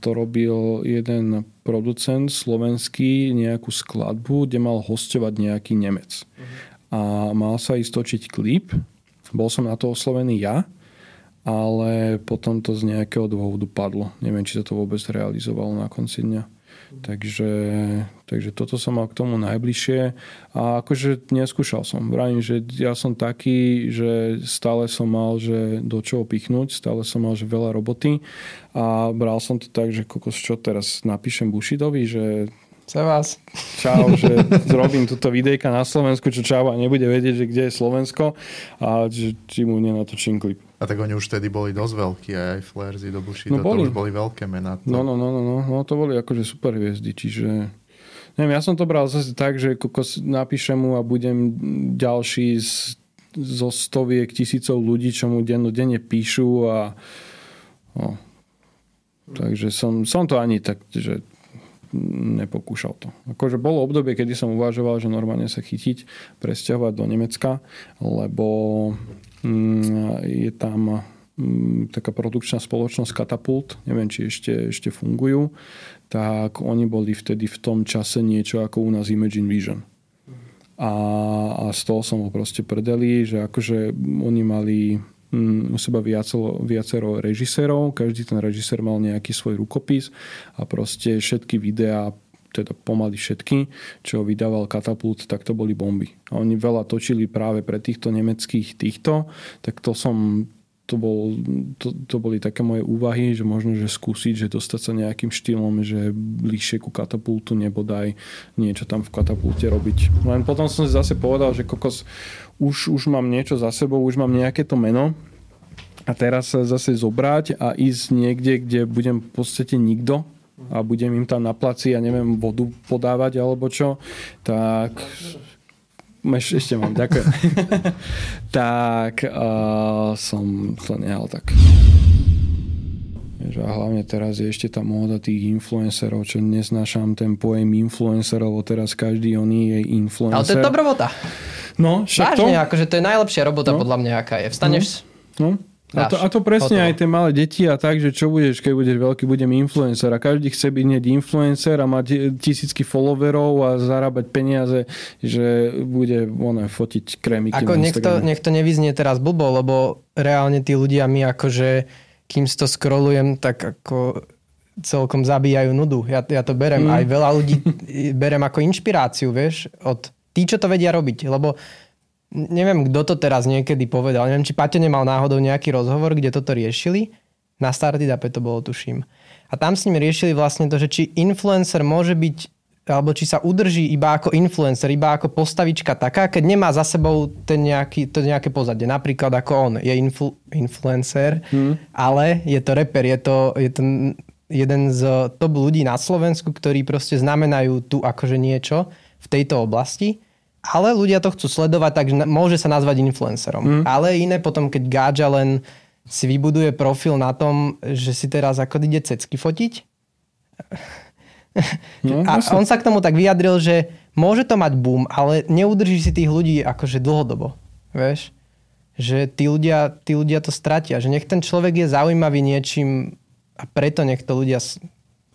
to robil jeden producent slovenský nejakú skladbu, kde mal hostovať nejaký Nemec. A mal sa ísť točiť klip. Bol som na to oslovený ja, ale potom to z nejakého dôvodu padlo. Neviem, či sa to vôbec realizovalo na konci dňa. Takže, takže toto som mal k tomu najbližšie a akože neskúšal som. Vravím, že ja som taký, že stále som mal, že do čoho pichnúť, stále som mal, že veľa roboty a bral som to tak, že kokos, čo teraz napíšem Bushidovi, že Chce vás. Čau, že zrobím túto videjka na Slovensku, čo čau a nebude vedieť, že kde je Slovensko a že, či mu nenatočím klip. A tak oni už vtedy boli dosť veľkí, aj Flarzy do Bushido, no boli. to už boli veľké mená. To... No, no, no, no, no, no, to boli akože super hviezdy, čiže... Neviem, ja som to bral zase tak, že kokos napíšem mu a budem ďalší z, zo stoviek tisícov ľudí, čo mu dennodenne píšu a no. Takže som, som to ani tak, že nepokúšal to. Akože bolo obdobie, kedy som uvažoval, že normálne sa chytiť, presťahovať do Nemecka, lebo mm, je tam mm, taká produkčná spoločnosť Katapult, neviem, či ešte, ešte fungujú, tak oni boli vtedy v tom čase niečo ako u nás Imagine Vision. A, a z toho som ho proste predeli, že akože oni mali Mm, u seba viacero, viacero režisérov, každý ten režisér mal nejaký svoj rukopis a proste všetky videá teda pomaly všetky, čo vydával Katapult, tak to boli bomby. A oni veľa točili práve pre týchto nemeckých týchto, tak to som to, bol, to, to boli také moje úvahy, že možno, že skúsiť, že dostať sa nejakým štýlom, že bližšie ku katapultu, nebodaj niečo tam v katapulte robiť. Len potom som si zase povedal, že kokos, už, už mám niečo za sebou, už mám nejaké to meno a teraz sa zase zobrať a ísť niekde, kde budem v podstate nikto a budem im tam na placi, ja neviem, vodu podávať alebo čo, tak Meš, ešte mám, ďakujem. tak uh, som to nehal tak. A hlavne teraz je ešte tá móda tých influencerov, čo neznášam ten pojem influencerov, lebo teraz každý oný je influencer. Ale to je dobrá robota. No, však Vážne, to? akože to je najlepšia robota no. podľa mňa, aká je. Vstaneš... No. no. A to, a to presne hotovo. aj tie malé deti a tak, že čo budeš, keď budeš veľký, budem influencer a každý chce byť hneď influencer a mať tisícky followerov a zarábať peniaze, že bude ono, fotiť krémiky Ako nech to, nech to nevyznie teraz blbo, lebo reálne tí ľudia mi akože, kým si to scrollujem, tak ako celkom zabíjajú nudu. Ja, ja to berem. Mm. Aj veľa ľudí berem ako inšpiráciu, vieš, od tí, čo to vedia robiť. Lebo neviem, kto to teraz niekedy povedal. Neviem, či Paťo nemal náhodou nejaký rozhovor, kde toto riešili. Na Startup to bolo, tuším. A tam s ním riešili vlastne to, že či influencer môže byť alebo či sa udrží iba ako influencer, iba ako postavička taká, keď nemá za sebou ten nejaký, to nejaké pozadie. Napríklad ako on je influ, influencer, hmm. ale je to reper, je to, je to jeden z top ľudí na Slovensku, ktorí proste znamenajú tu akože niečo v tejto oblasti ale ľudia to chcú sledovať, takže môže sa nazvať influencerom. Mm. Ale iné potom, keď Gáďa len si vybuduje profil na tom, že si teraz ako ide cecky fotiť. No, a on sa k tomu tak vyjadril, že môže to mať boom, ale neudrží si tých ľudí akože dlhodobo. Vieš? Že tí ľudia, tí ľudia to stratia. Že nech ten človek je zaujímavý niečím a preto nech to ľudia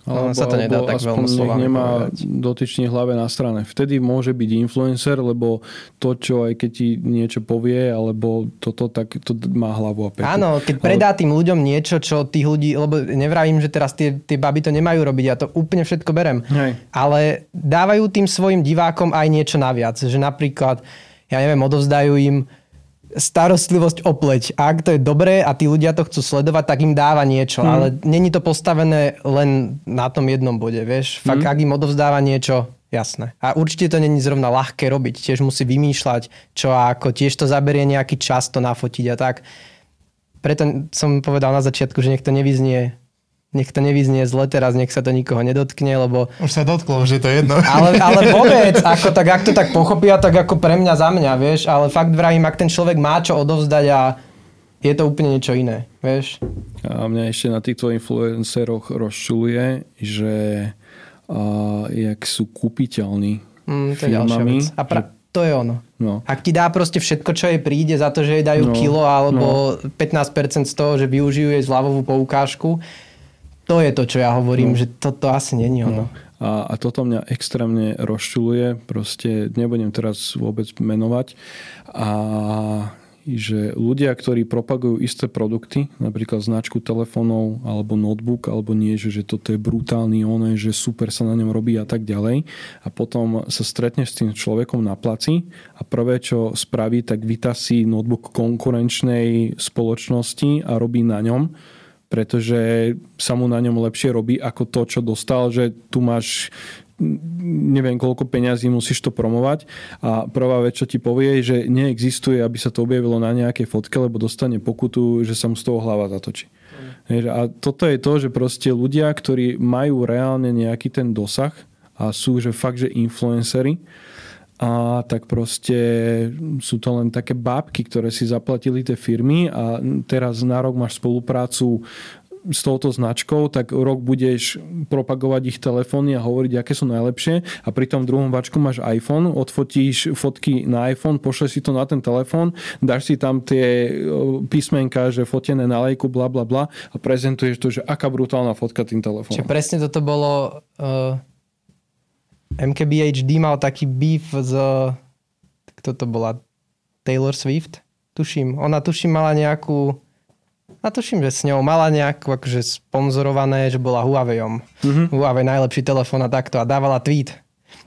alebo, sa to nedá tak veľmi slovami nemá povedať. dotyčný hlave na strane. Vtedy môže byť influencer, lebo to, čo aj keď ti niečo povie, alebo toto, tak to má hlavu a petu. Áno, keď predá tým ľuďom niečo, čo tých ľudí, lebo nevravím, že teraz tie, tie baby to nemajú robiť, ja to úplne všetko berem. Hej. Ale dávajú tým svojim divákom aj niečo naviac. Že napríklad, ja neviem, odovzdajú im starostlivosť o pleť. A ak to je dobré a tí ľudia to chcú sledovať, tak im dáva niečo. Mm. Ale není to postavené len na tom jednom bode, vieš. Fakt, mm. ak im odovzdáva niečo, jasné. A určite to není zrovna ľahké robiť. Tiež musí vymýšľať, čo a ako. Tiež to zaberie nejaký čas to nafotiť a tak. Preto som povedal na začiatku, že nech to nevyznie nech to nevyznie zle teraz, nech sa to nikoho nedotkne, lebo... Už sa dotklo, že to je jedno. Ale, ale vôbec, ako, tak, ak to tak pochopia, tak ako pre mňa za mňa, vieš, ale fakt vravím, ak ten človek má čo odovzdať a je to úplne niečo iné, vieš. A mňa ešte na týchto influenceroch rozčuluje, že uh, jak sú kúpiteľní mm, to firmami. A pra- to je ono. No. Ak ti dá proste všetko, čo jej príde za to, že jej dajú no, kilo alebo no. 15% z toho, že využijú jej zľavovú poukážku, to je to, čo ja hovorím, no. že toto asi není ono. No. A, a toto mňa extrémne rozčuluje, proste nebudem teraz vôbec menovať. A že ľudia, ktorí propagujú isté produkty, napríklad značku telefónov alebo notebook, alebo nie, že, že toto je brutálny oné, že super sa na ňom robí a tak ďalej a potom sa stretne s tým človekom na placi a prvé, čo spraví, tak vytasí notebook konkurenčnej spoločnosti a robí na ňom pretože sa mu na ňom lepšie robí ako to, čo dostal, že tu máš neviem koľko peňazí musíš to promovať a prvá vec, čo ti povie, že neexistuje, aby sa to objavilo na nejakej fotke, lebo dostane pokutu, že sa mu z toho hlava zatočí. A toto je to, že proste ľudia, ktorí majú reálne nejaký ten dosah a sú že fakt, že influencery, a tak proste sú to len také bábky, ktoré si zaplatili tie firmy a teraz na rok máš spoluprácu s touto značkou, tak rok budeš propagovať ich telefóny a hovoriť, aké sú najlepšie a pri tom druhom vačku máš iPhone, odfotíš fotky na iPhone, pošleš si to na ten telefón, dáš si tam tie písmenka, že fotené na lejku, bla bla bla a prezentuješ to, že aká brutálna fotka tým telefónom. Čiže presne toto bolo uh, MKBHD mal taký beef z kto to bola? Taylor Swift? Tuším. Ona tuším mala nejakú a tuším, že s ňou mala nejako akože sponzorované, že bola Huaweiom. Mm-hmm. Huawei najlepší telefón a takto a dávala tweet.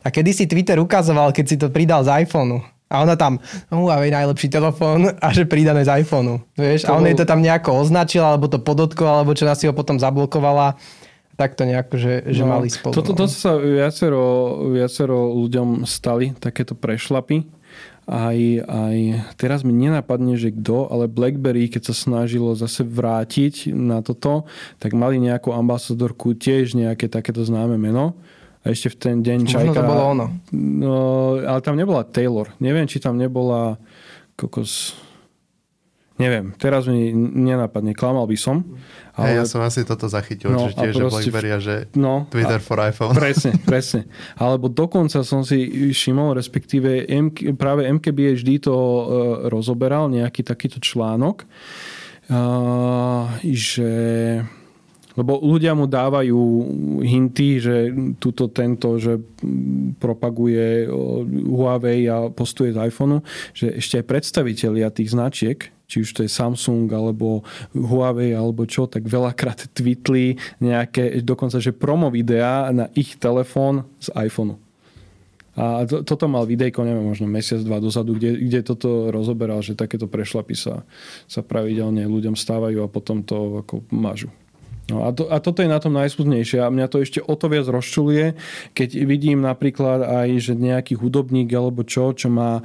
A kedy si Twitter ukazoval, keď si to pridal z iPhoneu. A ona tam, Huawei najlepší telefón a že pridané z iPhoneu. Vieš? A on jej to tam nejako označil, alebo to podotkol, alebo čo si ho potom zablokovala. Tak to nejako, že, že no, mali spolu. Toto, toto sa viacero, viacero ľuďom stali, takéto prešlapy aj, aj teraz mi nenapadne, že kto, ale BlackBerry, keď sa snažilo zase vrátiť na toto, tak mali nejakú ambasadorku, tiež nejaké takéto známe meno. A ešte v ten deň Možno Čajka... to bolo ono. No, ale tam nebola Taylor. Neviem, či tam nebola kokos Neviem, teraz mi nenapadne, klamal by som. Ale... Hey, ja som asi toto zachytil, no, tiež, že BlackBerry a že no, Twitter a for iPhone. Presne, presne. Alebo dokonca som si všimol, respektíve MK, práve MKBHD to uh, rozoberal, nejaký takýto článok, uh, že lebo ľudia mu dávajú hinty, že tuto tento, že propaguje Huawei a postuje z iPhoneu, že ešte aj predstavitelia tých značiek či už to je Samsung alebo Huawei alebo čo, tak veľakrát tweetli nejaké, dokonca, že promo videá na ich telefón z iPhoneu. A to, toto mal videjko, neviem, možno mesiac, dva dozadu, kde, kde toto rozoberal, že takéto prešlapy sa, sa pravidelne ľuďom stávajú a potom to ako mažu. No a, to, a toto je na tom najsmutnejšie a mňa to ešte o to viac rozčuluje, keď vidím napríklad aj, že nejaký hudobník alebo čo, čo má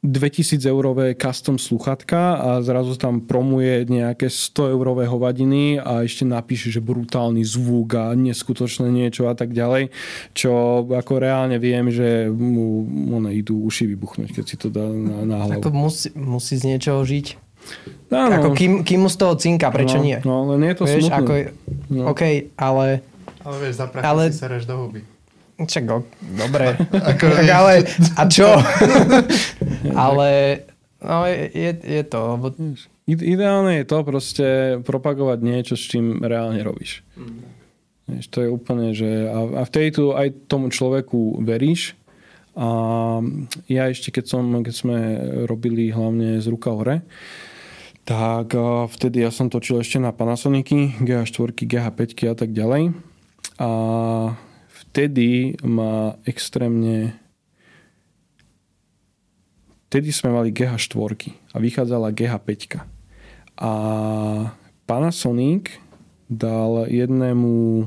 2000 eurové custom sluchatka a zrazu tam promuje nejaké 100 eurové hovadiny a ešte napíše, že brutálny zvuk a neskutočné niečo a tak ďalej, čo ako reálne viem, že mu one idú uši vybuchnúť, keď si to dá na, na hlavu. Ako musí, musí z niečoho žiť. Áno. Ako kým, kým mu z toho cinka, prečo no, nie? No, len je to vieš, ako, no. OK, ale... Ale vieš, za ale... si sereš do huby. Čak, dobre. Ako ale, a čo? ale no, je, je to. Lebo... Ideálne je to proste propagovať niečo, s čím reálne robíš. Mm. Vieš, to je úplne, že a, a vtedy tu aj tomu človeku veríš. A ja ešte, keď, som, keď sme robili hlavne z ruka hore, tak vtedy ja som točil ešte na Panasonicy, GH4, GH5 a tak ďalej. A vtedy ma extrémne vtedy sme mali GH4 a vychádzala GH5. A Panasonic dal jednému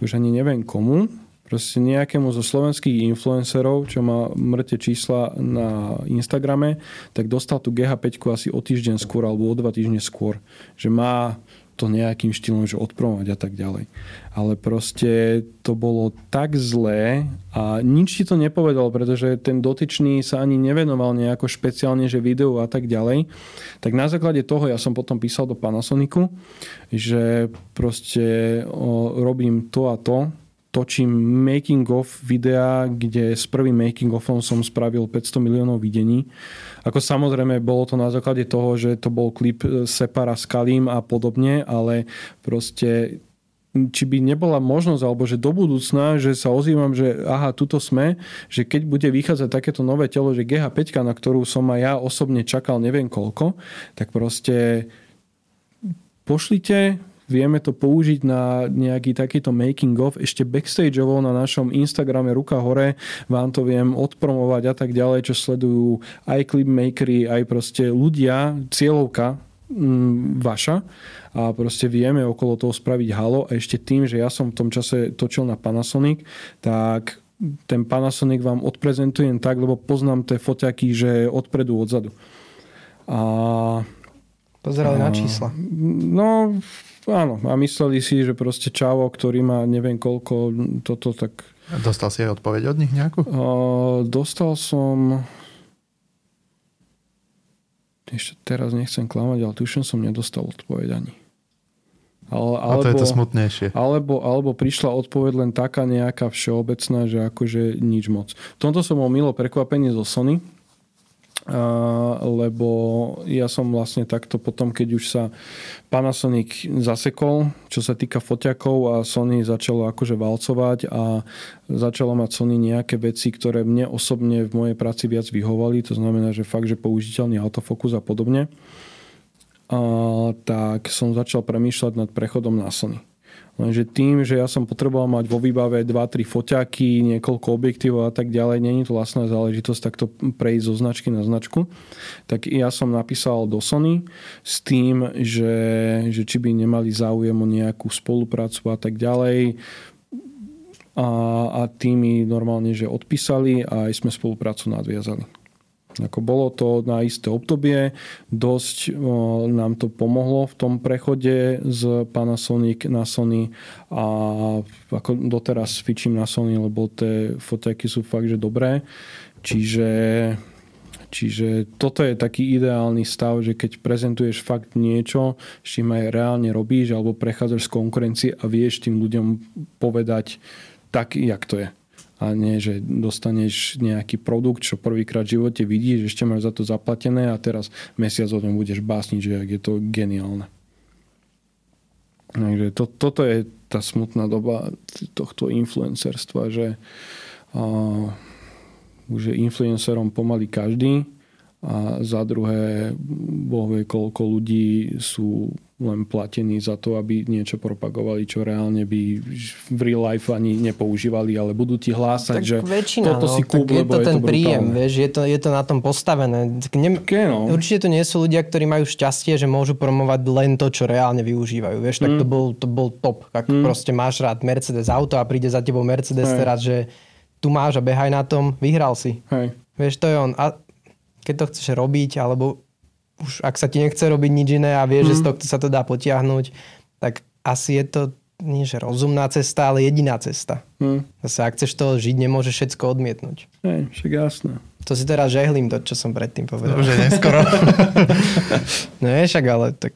už ani neviem komu, proste nejakému zo slovenských influencerov, čo má mŕte čísla na Instagrame, tak dostal tú GH5 asi o týždeň skôr alebo o dva týždne skôr. Že má to nejakým štýlom, že odpromovať a tak ďalej. Ale proste to bolo tak zlé a nič ti to nepovedal, pretože ten dotyčný sa ani nevenoval nejako špeciálne, že video a tak ďalej. Tak na základe toho ja som potom písal do Panasonicu, že proste robím to a to, točím making of videa, kde s prvým making offom som spravil 500 miliónov videní. Ako samozrejme bolo to na základe toho, že to bol klip Separa s Kalim a podobne, ale proste či by nebola možnosť, alebo že do budúcna, že sa ozývam, že aha, tuto sme, že keď bude vychádzať takéto nové telo, že GH5, na ktorú som aj ja osobne čakal neviem koľko, tak proste pošlite, vieme to použiť na nejaký takýto making of, ešte backstageovo na našom Instagrame ruka hore vám to viem odpromovať a tak ďalej, čo sledujú aj clipmakery, aj proste ľudia, cieľovka mm, vaša. A proste vieme okolo toho spraviť halo. A ešte tým, že ja som v tom čase točil na Panasonic, tak ten Panasonic vám odprezentujem tak, lebo poznám tie foťaky, že odpredu, odzadu. A Pozerali a, na čísla. No, áno. A mysleli si, že proste Čavo, ktorý má neviem koľko, toto tak... Dostal si aj odpoveď od nich nejakú? A, dostal som... Ešte teraz nechcem klamať, ale tuším som nedostal odpoveď ani. Ale, alebo, a to je to smutnejšie. Alebo, alebo prišla odpoveď len taká nejaká všeobecná, že akože nič moc. V tomto som bol milo prekvapený zo Sony, lebo ja som vlastne takto potom, keď už sa Panasonic zasekol, čo sa týka foťakov a Sony začalo akože valcovať a začalo mať Sony nejaké veci, ktoré mne osobne v mojej práci viac vyhovali, to znamená, že fakt, že použiteľný autofokus a podobne a, tak som začal premýšľať nad prechodom na Sony. Lenže tým, že ja som potreboval mať vo výbave 2-3 foťaky, niekoľko objektívov a tak ďalej, není to vlastná záležitosť takto prejsť zo značky na značku, tak ja som napísal do Sony s tým, že, že či by nemali záujem o nejakú spoluprácu a tak ďalej. A, a tými normálne, že odpísali a aj sme spoluprácu nadviazali. Ako bolo to na isté obdobie, dosť nám to pomohlo v tom prechode z Panasonic na Sony a ako doteraz fičím na Sony, lebo tie foťaky sú fakt, že dobré. Čiže Čiže toto je taký ideálny stav, že keď prezentuješ fakt niečo, s čím aj reálne robíš, alebo prechádzaš z konkurencie a vieš tým ľuďom povedať tak, jak to je a nie, že dostaneš nejaký produkt, čo prvýkrát v živote vidíš, ešte máš za to zaplatené a teraz mesiac o tom budeš básniť, že je to geniálne. Takže to, toto je tá smutná doba tohto influencerstva, že a, už je influencerom pomaly každý a za druhé, boh koľko ľudí sú len platení za to, aby niečo propagovali, čo reálne by v real life ani nepoužívali, ale budú ti hlásať, tak že väčšina, toto no, si kúp, je to je ten to príjem, vieš, je to, je to na tom postavené. Nem, okay, no. Určite to nie sú ľudia, ktorí majú šťastie, že môžu promovať len to, čo reálne využívajú. Vieš, tak mm. to, bol, to bol top. Ak mm. proste máš rád Mercedes auto a príde za tebou Mercedes Hej. teraz, že tu máš a behaj na tom, vyhral si. Hej. Vieš, to je on. A keď to chceš robiť, alebo už ak sa ti nechce robiť nič iné a vieš, mm. že z mhm. toho sa to dá potiahnuť, tak asi je to nie že rozumná cesta, ale jediná cesta. Mm. Zase ak chceš toho žiť, nemôžeš všetko odmietnúť. Hej, však jasné. To si teraz žehlím to, čo som predtým povedal. Už je neskoro. no je však, ale tak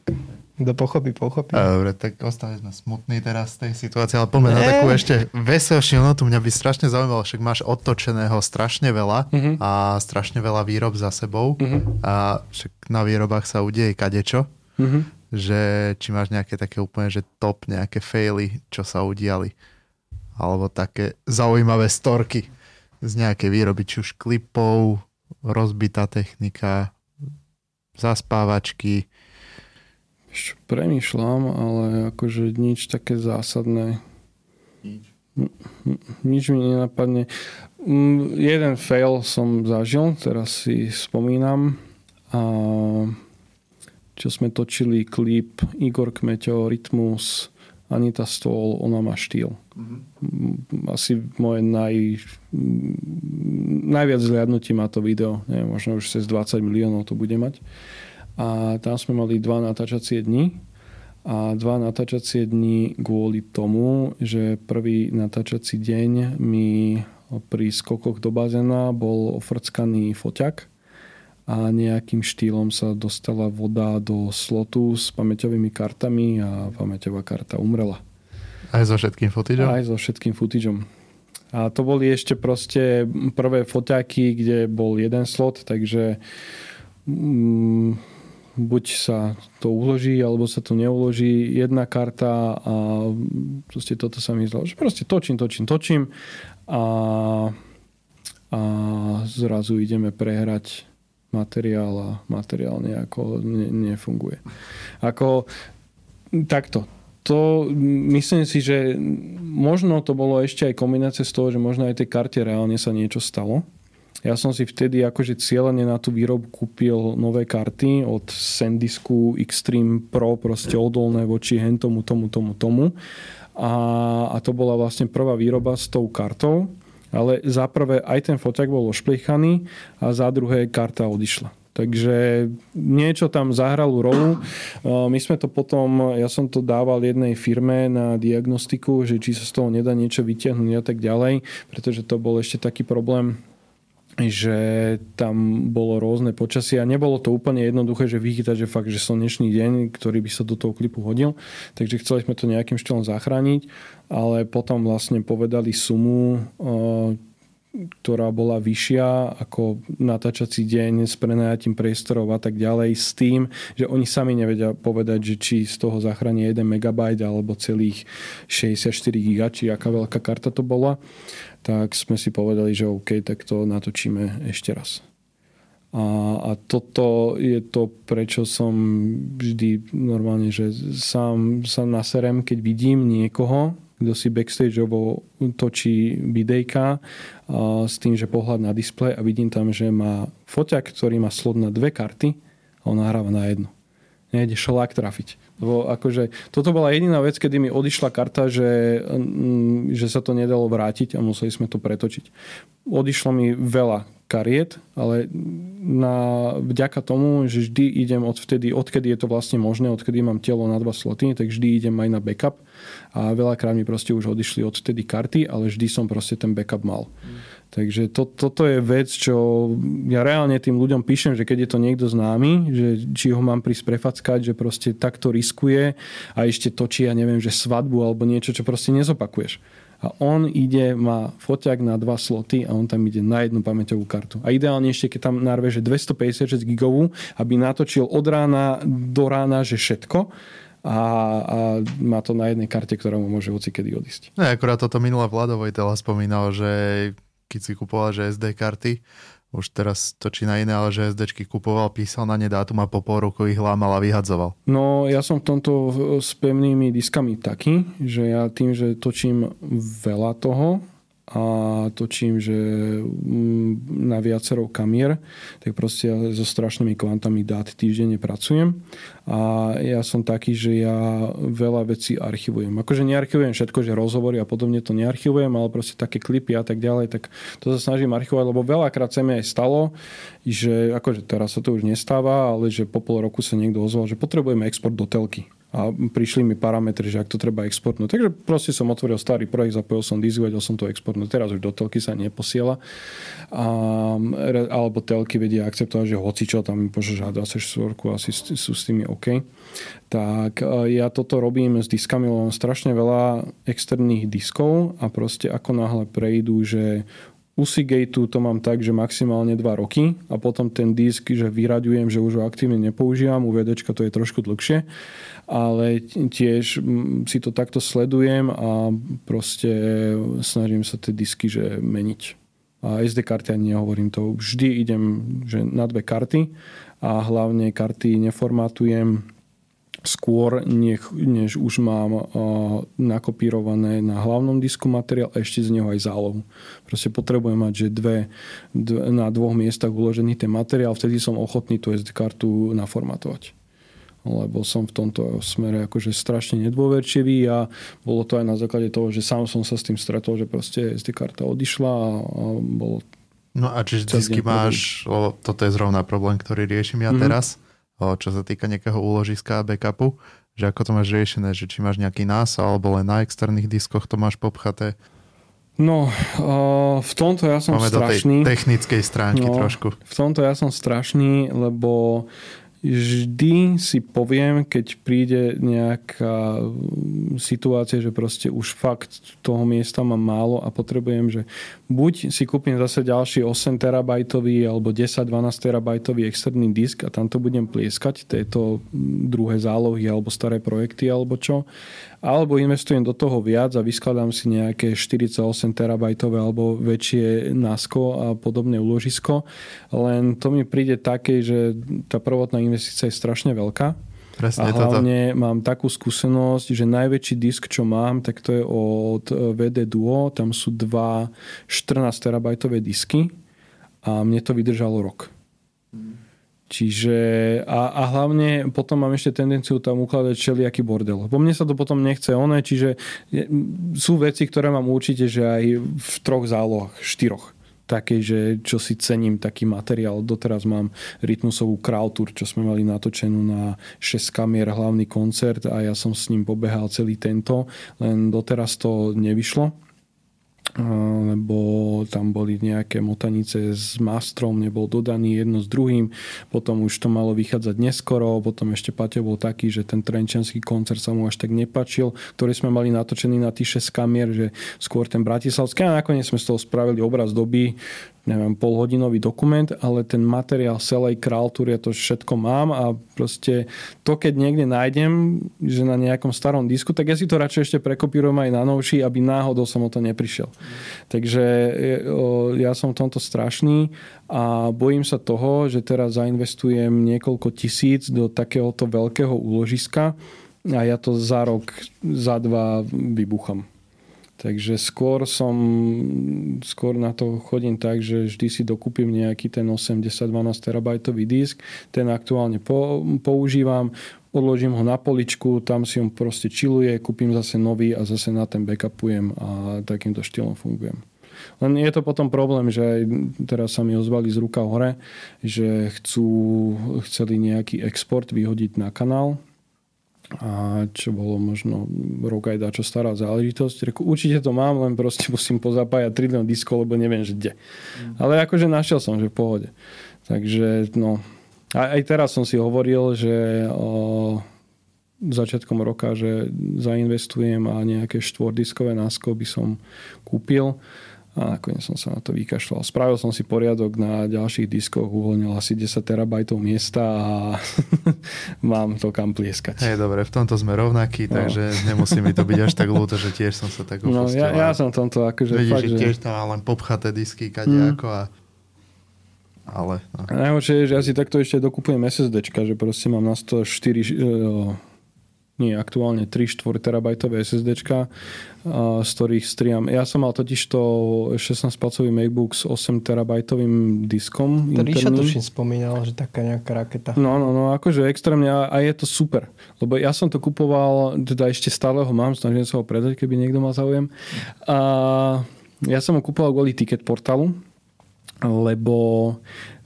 kto pochopí, pochopí. Dobre, tak ostali sme smutní teraz z tej situácie, ale poďme na takú ešte veselšiu notu. Mňa by strašne zaujímalo, však máš odtočeného strašne veľa uh-huh. a strašne veľa výrob za sebou uh-huh. a však na výrobách sa udeje kadečo. Uh-huh. Že či máš nejaké také úplne, že top, nejaké faily, čo sa udiali. Alebo také zaujímavé storky z nejakej výroby, či už klipov, rozbitá technika, zaspávačky, premýšľam, ale akože nič také zásadné. Nič. Nič mi nenapadne. Mm, jeden fail som zažil, teraz si spomínam. A čo sme točili klip Igor Kmeťo, Rytmus, Anita Stol, ona má štýl. Mm-hmm. Asi moje naj, najviac zliadnutí má to video. Neviem, možno už cez 20 miliónov to bude mať a tam sme mali dva natáčacie dni a dva natáčacie dni kvôli tomu, že prvý natáčací deň mi pri skokoch do bazéna bol ofrckaný foťak a nejakým štýlom sa dostala voda do slotu s pamäťovými kartami a pamäťová karta umrela. Aj so všetkým footageom? Aj so všetkým footageom. A to boli ešte proste prvé foťaky, kde bol jeden slot, takže mm, buď sa to uloží, alebo sa to neuloží. Jedna karta a proste toto sa mi zdalo, že proste točím, točím, točím a, a zrazu ideme prehrať materiál a materiál nejako ne, nefunguje. Ako takto, to myslím si, že možno to bolo ešte aj kombinácia z toho, že možno aj tej karte reálne sa niečo stalo ja som si vtedy akože cieľene na tú výrobu kúpil nové karty od SanDisku Extreme Pro, proste odolné voči hen tomu, tomu, tomu, tomu. A, a to bola vlastne prvá výroba s tou kartou, ale za prvé aj ten foťak bol ošplichaný a za druhé karta odišla. Takže niečo tam zahralo rolu. My sme to potom, ja som to dával jednej firme na diagnostiku, že či sa z toho nedá niečo vytiahnuť a tak ďalej, pretože to bol ešte taký problém že tam bolo rôzne počasie a nebolo to úplne jednoduché, že vychytať, že fakt, že slnečný deň, ktorý by sa do toho klipu hodil. Takže chceli sme to nejakým štýlom zachrániť, ale potom vlastne povedali sumu, ktorá bola vyššia ako natáčací deň s prenajatím priestorov a tak ďalej s tým, že oni sami nevedia povedať, že či z toho zachráni 1 MB alebo celých 64 GB, či aká veľká karta to bola tak sme si povedali, že OK, tak to natočíme ešte raz. A, a toto je to, prečo som vždy normálne, že sám sa naserem, keď vidím niekoho, kto si backstageovo točí videjka s tým, že pohľad na displej a vidím tam, že má foťak, ktorý má slot na dve karty a on nahráva na jednu. Nejde šolák trafiť. Lebo akože, toto bola jediná vec, kedy mi odišla karta, že, mm, že sa to nedalo vrátiť a museli sme to pretočiť. Odišlo mi veľa kariet, ale na, vďaka tomu, že vždy idem od vtedy, odkedy je to vlastne možné, odkedy mám telo na dva sloty, tak vždy idem aj na backup a veľakrát mi proste už odišli od vtedy karty, ale vždy som proste ten backup mal. Mm. Takže to, toto je vec, čo ja reálne tým ľuďom píšem, že keď je to niekto známy, že či ho mám prísť prefackať, že proste takto riskuje a ešte točí, ja neviem, že svadbu alebo niečo, čo proste nezopakuješ. A on ide, má foťak na dva sloty a on tam ide na jednu pamäťovú kartu. A ideálne ešte, keď tam narveže 256 gigovú, aby natočil od rána do rána, že všetko, a, a má to na jednej karte, ktorá mu môže hoci kedy odísť. No, akurát toto minulé Vladovoj teda spomínal, že keď si kupoval, že SD karty, už teraz točí na iné, ale že SDčky kupoval, písal na ne dátum a po pol roku ich lámal a vyhadzoval. No ja som v tomto s pevnými diskami taký, že ja tým, že točím veľa toho, a točím, že mm, na viacero kamier, tak proste so strašnými kvantami dát týždenne pracujem a ja som taký, že ja veľa vecí archivujem. Akože nearchivujem všetko, že rozhovory a podobne to nearchivujem, ale proste také klipy a tak ďalej, tak to sa snažím archivovať, lebo veľakrát sa mi aj stalo, že akože teraz sa to už nestáva, ale že po pol roku sa niekto ozval, že potrebujeme export do telky a prišli mi parametre, že ak to treba exportnúť. Takže proste som otvoril starý projekt, zapojil som disk, vedel som to exportnúť. Teraz už do telky sa neposiela. A, alebo telky vedia akceptovať, že hoci čo tam pošleš H24, asi sú s tými OK. Tak e, ja toto robím s diskami, lebo strašne veľa externých diskov a proste ako náhle prejdú, že u Seagateu to mám tak, že maximálne 2 roky a potom ten disk, že vyraďujem, že už ho aktívne nepoužívam, u VD to je trošku dlhšie, ale tiež si to takto sledujem a proste snažím sa tie disky že meniť. A SD karty ani nehovorím to. Vždy idem že na dve karty a hlavne karty neformátujem skôr, nech, než už mám uh, nakopírované na hlavnom disku materiál a ešte z neho aj zálohu. Proste potrebujem mať, že dve, dve, na dvoch miestach uložený ten materiál, vtedy som ochotný tú SD kartu naformatovať lebo som v tomto smere akože strašne nedôverčivý a bolo to aj na základe toho, že sám som sa s tým stretol, že proste SD karta odišla a, a bolo No a čiže disky máš, lebo toto je zrovna problém, ktorý riešim ja mm-hmm. teraz, čo sa týka nejakého úložiska a backupu, že ako to máš riešené, že či máš nejaký NAS alebo len na externých diskoch to máš popchaté. No, v tomto ja som Máme strašný. do tej technickej stránky no, trošku. V tomto ja som strašný, lebo vždy si poviem, keď príde nejaká situácia, že proste už fakt toho miesta mám málo a potrebujem, že buď si kúpim zase ďalší 8 terabajtový alebo 10-12 terabajtový externý disk a tam to budem plieskať, tieto druhé zálohy alebo staré projekty alebo čo, alebo investujem do toho viac a vyskladám si nejaké 48 terabajtové alebo väčšie NASCO a podobné úložisko. Len to mi príde také, že tá prvotná investícia je strašne veľká. Presne a hlavne toto. mám takú skúsenosť, že najväčší disk, čo mám, tak to je od VD Duo. Tam sú dva 14 terabajtové disky a mne to vydržalo rok. Čiže a, a hlavne potom mám ešte tendenciu tam ukladať všelijaký bordel. Po mne sa to potom nechce oné, čiže sú veci, ktoré mám určite, že aj v troch zálohách, štyroch také, že čo si cením taký materiál. Doteraz mám rytmusovú Krautur, čo sme mali natočenú na 6 kamier hlavný koncert a ja som s ním pobehal celý tento, len doteraz to nevyšlo lebo tam boli nejaké motanice s mastrom, nebol dodaný jedno s druhým, potom už to malo vychádzať neskoro, potom ešte Paťo bol taký, že ten trenčanský koncert sa mu až tak nepačil, ktorý sme mali natočený na tých 6 kamier, že skôr ten bratislavský. A nakoniec sme z toho spravili obraz doby, neviem, polhodinový dokument, ale ten materiál celej králtúry, ja to všetko mám a proste to, keď niekde nájdem, že na nejakom starom disku, tak ja si to radšej ešte prekopírujem aj na novší, aby náhodou som o to neprišiel. Takže ja som v tomto strašný a bojím sa toho, že teraz zainvestujem niekoľko tisíc do takéhoto veľkého úložiska a ja to za rok, za dva vybucham. Takže skôr som, skôr na to chodím tak, že vždy si dokúpim nejaký ten 80-12 terabajtový disk, ten aktuálne po, používam, odložím ho na poličku, tam si on proste chilluje, kúpim zase nový a zase na ten backupujem a takýmto štýlom fungujem. Len je to potom problém, že aj teraz sa mi ozvali z ruka hore, že chcú, chceli nejaký export vyhodiť na kanál, a čo bolo možno rok aj dačo stará záležitosť. Reku, určite to mám, len proste musím pozapájať tridlen disko, lebo neviem, že kde. Mm. Ale akože našiel som, že v pohode. Takže no, aj, aj teraz som si hovoril, že o, začiatkom roka, že zainvestujem a nejaké štvordiskové násko by som kúpil a nakoniec som sa na to vykašľal. Spravil som si poriadok na ďalších diskoch, uvoľnil asi 10 terabajtov miesta a mám to kam plieskať. Hej, dobre, v tomto sme rovnakí, no. takže nemusí mi to byť až tak ľúto, že tiež som sa tak No, ja, ja som tomto akože Vidíš, fakt, že... tiež tam len popchaté disky, kadejako mm. a ale... No. Najhoršie je, že ja si takto ešte dokupujem SSDčka, že proste mám na 104 nie, aktuálne 3 4 terabajtové SSDčka, z ktorých striam. Ja som mal totiž to 16-palcový MacBook s 8 terabajtovým diskom. To Ríša tuším spomínal, že taká nejaká raketa. No, no, no, akože extrémne a, a je to super. Lebo ja som to kupoval, teda ešte stále ho mám, snažím sa ho predať, keby niekto mal záujem. A ja som ho kupoval kvôli ticket portálu, lebo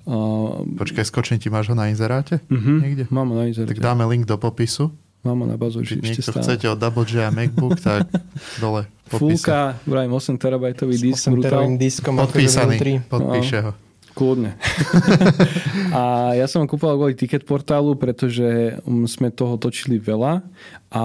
Uh, Počkaj, skočím ti, máš ho na inzeráte? Uh-huh, Niekde? Mám ho na inzeráte. Tak dáme link do popisu. Mám na bazu Či niekto stále. chcete od Double J a MacBook, tak dole. Fulka, vrajím 8 terabajtový disk. 8 terabajtovým diskom. Podpísaný, podpíše ho. Kľudne. a ja som kúpal kvôli ticket portálu, pretože um, sme toho točili veľa a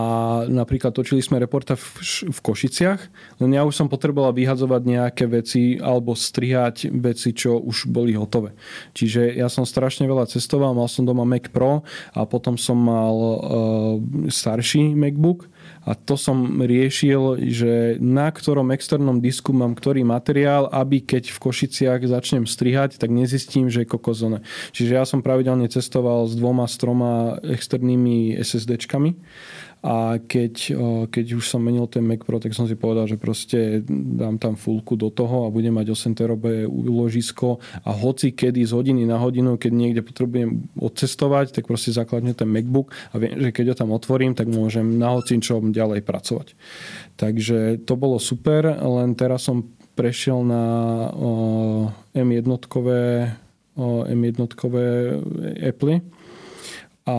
napríklad točili sme reporta v, v Košiciach, len ja už som potreboval vyhadzovať nejaké veci alebo strihať veci, čo už boli hotové. Čiže ja som strašne veľa cestoval, mal som doma Mac Pro a potom som mal uh, starší MacBook a to som riešil, že na ktorom externom disku mám ktorý materiál, aby keď v Košiciach začnem strihať, tak nezistím, že je kokozone. Čiže ja som pravidelne cestoval s dvoma, s troma externými SSDčkami a keď, keď už som menil ten Mac Pro, tak som si povedal, že proste dám tam fullku do toho a budem mať 8 terové úložisko a hoci kedy z hodiny na hodinu, keď niekde potrebujem odcestovať, tak proste zakladne ten MacBook a viem, že keď ho tam otvorím, tak môžem na hocičom ďalej pracovať. Takže to bolo super, len teraz som prešiel na M1 M1 Apple a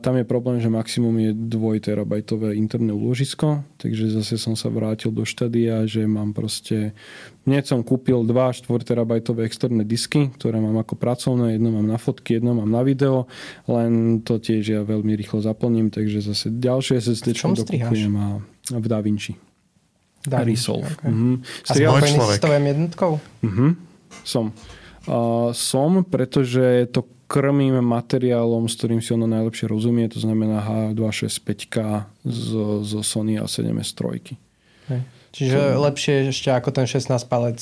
tam je problém, že maximum je 2 terabajtové interné úložisko, takže zase som sa vrátil do štadia, že mám proste... Hneď som kúpil 2 4 terabajtové externé disky, ktoré mám ako pracovné, jedno mám na fotky, jedno mám na video, len to tiež ja veľmi rýchlo zaplním, takže zase ďalšie SSD dokupujem a v DaVinci. Da Resolve. Okay. Mm-hmm. A spojený s jednotkou? Mm-hmm. Som. Uh, som, pretože to krmím materiálom, s ktorým si ono najlepšie rozumie, to znamená H265K zo, zo Sony A7S III. Hej. Čiže to... lepšie ešte ako ten 16 palec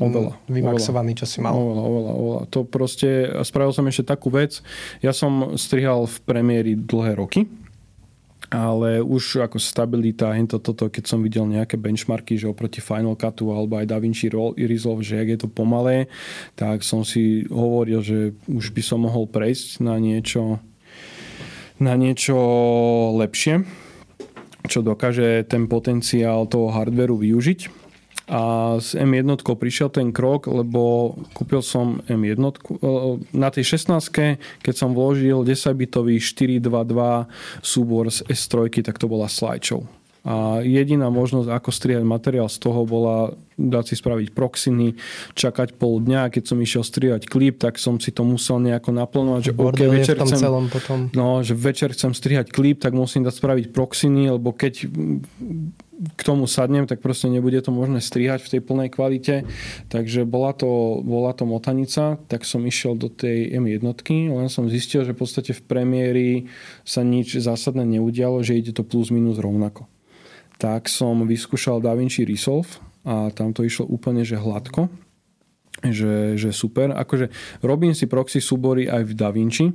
oveľa, vymaxovaný, čo si mal. Oveľa, oveľa, oveľa. To proste, spravil som ešte takú vec, ja som strihal v premiéri dlhé roky, ale už ako stabilita, hento toto, keď som videl nejaké benchmarky, že oproti Final Cutu alebo aj DaVinci Resolve, že ak je to pomalé, tak som si hovoril, že už by som mohol prejsť na niečo na niečo lepšie, čo dokáže ten potenciál toho hardveru využiť a s M1 prišiel ten krok, lebo kúpil som M1 e, na tej 16 keď som vložil 10-bitový 422 súbor z S3, tak to bola slideshow. A jediná možnosť, ako strihať materiál z toho, bola dať si spraviť proxiny, čakať pol dňa. Keď som išiel strihať klip, tak som si to musel nejako naplánovať, že OK, večer chcem, celom potom. No, že večer chcem strihať klip, tak musím dať spraviť proxiny, lebo keď k tomu sadnem, tak proste nebude to možné strihať v tej plnej kvalite. Takže bola to, bola to motanica, tak som išiel do tej M1, len som zistil, že v podstate v premiéri sa nič zásadné neudialo, že ide to plus minus rovnako. Tak som vyskúšal DaVinci Resolve a tam to išlo úplne že hladko že, že super. Akože robím si proxy súbory aj v DaVinci,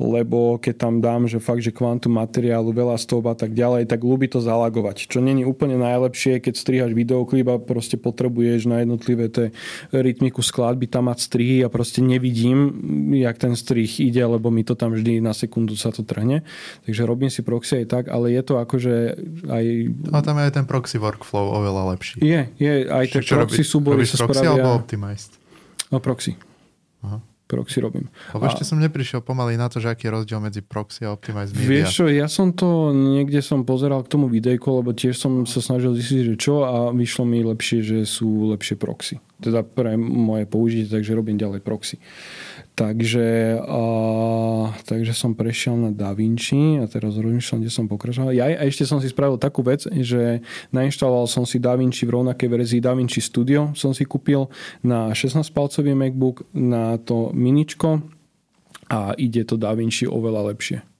lebo keď tam dám, že fakt, že kvantum materiálu, veľa stôb a tak ďalej, tak ľúbi to zalagovať. Čo není úplne najlepšie, keď strihaš videoklip a proste potrebuješ na jednotlivé tie rytmiku skladby tam mať strihy a proste nevidím, jak ten strih ide, lebo mi to tam vždy na sekundu sa to trhne. Takže robím si proxy aj tak, ale je to akože aj... A tam je aj ten proxy workflow oveľa lepší. Je, je. Aj tie proxy súbory sa spravia... alebo optimized? No proxy. Aha. Proxy robím. Lebo ešte som neprišiel pomaly na to, že aký je rozdiel medzi proxy a Optimize Media. Vieš čo, ja som to niekde som pozeral k tomu videjku, lebo tiež som sa snažil zistiť, že čo a vyšlo mi lepšie, že sú lepšie proxy. Teda pre moje použitie, takže robím ďalej proxy. Takže, a, takže som prešiel na DaVinci a teraz rozmýšľam, kde som pokračoval. Ja, a ešte som si spravil takú vec, že nainštaloval som si DaVinci v rovnakej verzii DaVinci Studio som si kúpil na 16-palcový MacBook, na to miničko a ide to DaVinci oveľa lepšie.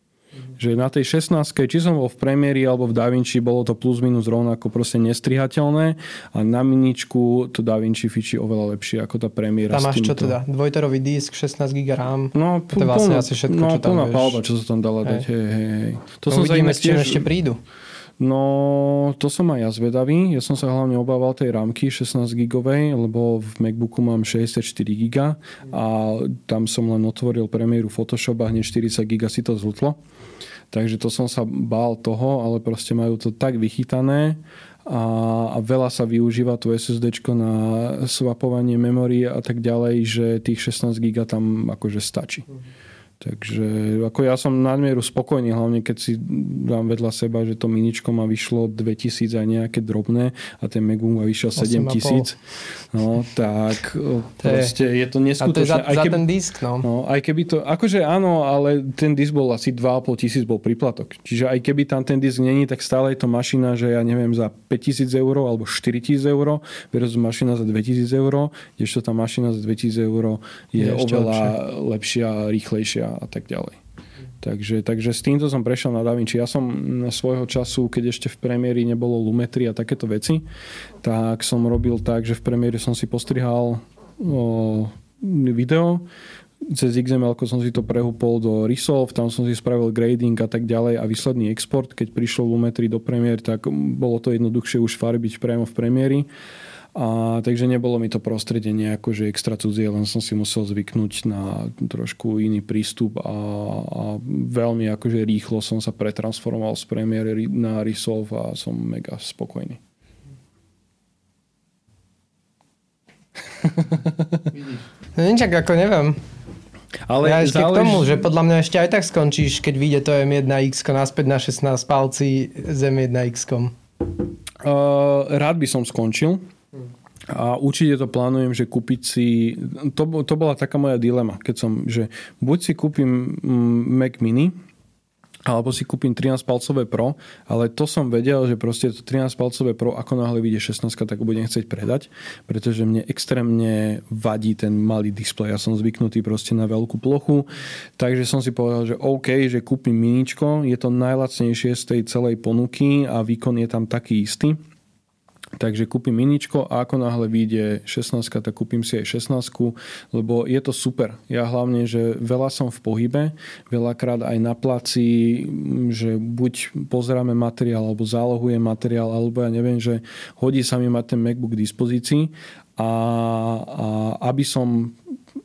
Že na tej 16 či som bol v Premieri alebo v DaVinci, bolo to plus minus rovnako proste nestrihateľné a na miničku to DaVinci fičí oveľa lepšie ako tá Premiera. Tam máš čo teda? Dvojterový disk, 16 GB RAM? No, to je vlastne asi všetko, no, čo tam plná palba, čo sa tam dala hej. dať. Hej, hej, hej. To no, som uvidíme, s čím ešte prídu. No, to som aj ja zvedavý. Ja som sa hlavne obával tej rámky 16 gigovej, lebo v MacBooku mám 64 giga a tam som len otvoril premiéru Photoshop a hneď 40 giga si to zlutlo. Takže to som sa bál toho, ale proste majú to tak vychytané a, a veľa sa využíva to SSD na swapovanie memory a tak ďalej, že tých 16 GB tam akože stačí. Mm-hmm. Takže ako ja som nadmieru spokojný, hlavne keď si dám vedľa seba, že to miničko ma vyšlo 2000 aj nejaké drobné a ten Megum ma vyšiel 7000. No, tak to proste je, je to neskutočné. A to je za, aj keby, za ten disk, no. no. Aj keby to, akože áno, ale ten disk bol asi 2,5 tisíc bol priplatok. Čiže aj keby tam ten disk není, tak stále je to mašina, že ja neviem, za 5000 eur alebo 4000 eur versus mašina za 2000 eur, kdežto tá mašina za 2000 eur je, je oveľa lepšia, rýchlejšia a tak ďalej. Takže, takže s týmto som prešiel na DaVinci. Ja som svojho času, keď ešte v premiéri nebolo Lumetri a takéto veci, tak som robil tak, že v premiéri som si postrihal o, video, cez XML som si to prehúpol do Resolve, tam som si spravil grading a tak ďalej a výsledný export, keď prišlo Lumetri do premiér, tak bolo to jednoduchšie už farbiť priamo v premiéri a, takže nebolo mi to prostredie nejako, že extra cudzie, len som si musel zvyknúť na trošku iný prístup a, a veľmi akože rýchlo som sa pretransformoval z Premiere na Resolve a som mega spokojný. No nič, ako neviem. Ale ja ešte zálež... k tomu, že podľa mňa ešte aj tak skončíš, keď vyjde to M1X naspäť na 16 palci s M1X. Uh, rád by som skončil. A určite to plánujem, že kúpiť si... To, to bola taká moja dilema, keď som, že buď si kúpim mm, Mac Mini, alebo si kúpim 13-palcové Pro, ale to som vedel, že proste to 13-palcové Pro, ako náhle vyjde 16, tak ho budem chcieť predať, pretože mne extrémne vadí ten malý displej. Ja som zvyknutý proste na veľkú plochu, takže som si povedal, že OK, že kúpim miničko, je to najlacnejšie z tej celej ponuky a výkon je tam taký istý Takže kúpim miničko a ako náhle vyjde 16, tak kúpim si aj 16, lebo je to super. Ja hlavne, že veľa som v pohybe, veľakrát aj na placi, že buď pozeráme materiál, alebo zálohujem materiál, alebo ja neviem, že hodí sa mi mať ten MacBook k dispozícii a, a aby som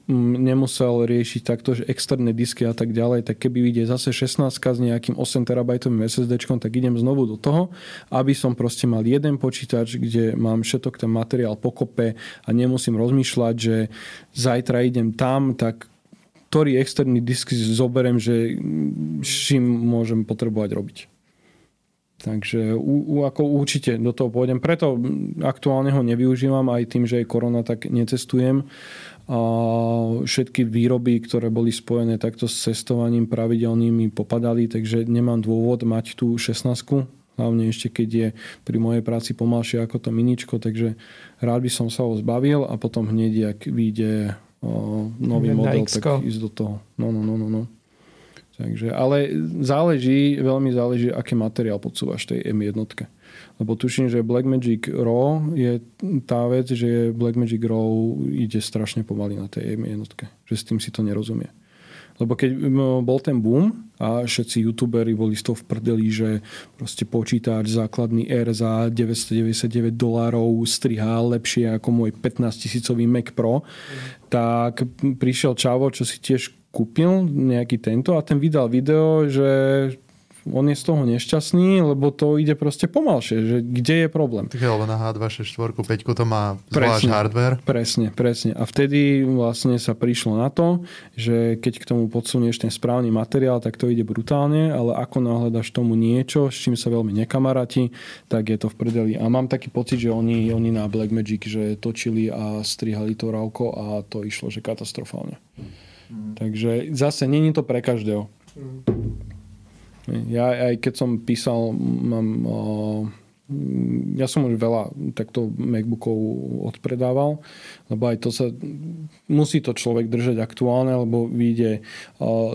nemusel riešiť takto, že externé disky a tak ďalej, tak keby ide zase 16 s nejakým 8 terabajtovým SSD, tak idem znovu do toho, aby som proste mal jeden počítač, kde mám všetok ten materiál pokope a nemusím rozmýšľať, že zajtra idem tam, tak ktorý externý disk zoberiem, že čím môžem potrebovať robiť. Takže u, u, ako určite do toho pôjdem. Preto aktuálne ho nevyužívam aj tým, že je korona, tak necestujem všetky výroby, ktoré boli spojené takto s cestovaním pravidelnými popadali, takže nemám dôvod mať tú 16 hlavne ešte keď je pri mojej práci pomalšie ako to miničko, takže rád by som sa ho zbavil a potom hneď, ak vyjde nový model, tak ísť do toho. No, no, no, no, no. Takže, ale záleží, veľmi záleží, aký materiál podsúvaš tej M1. Lebo tuším, že Blackmagic RAW je tá vec, že Blackmagic RAW ide strašne pomaly na tej jednotke. Že s tým si to nerozumie. Lebo keď bol ten boom a všetci youtuberi boli z toho v prdeli, že proste počítač základný R za 999 dolárov strihá lepšie ako môj 15 tisícový Mac Pro, mm. tak prišiel Čavo, čo si tiež kúpil nejaký tento a ten vydal video, že on je z toho nešťastný, lebo to ide proste pomalšie, že kde je problém. Tak lebo na H264 5 to má zvlášť hardware. Presne, presne. A vtedy vlastne sa prišlo na to, že keď k tomu podsunieš ten správny materiál, tak to ide brutálne, ale ako náhľadaš tomu niečo, s čím sa veľmi nekamaráti, tak je to v prdeli. A mám taký pocit, že oni, oni na Blackmagic, že točili a strihali to rauko a to išlo, že katastrofálne. Mm. Takže zase není to pre každého. Mm. Ja aj keď som písal, mám, ja som už veľa takto MacBookov odpredával, lebo aj to sa musí to človek držať aktuálne, lebo vyjde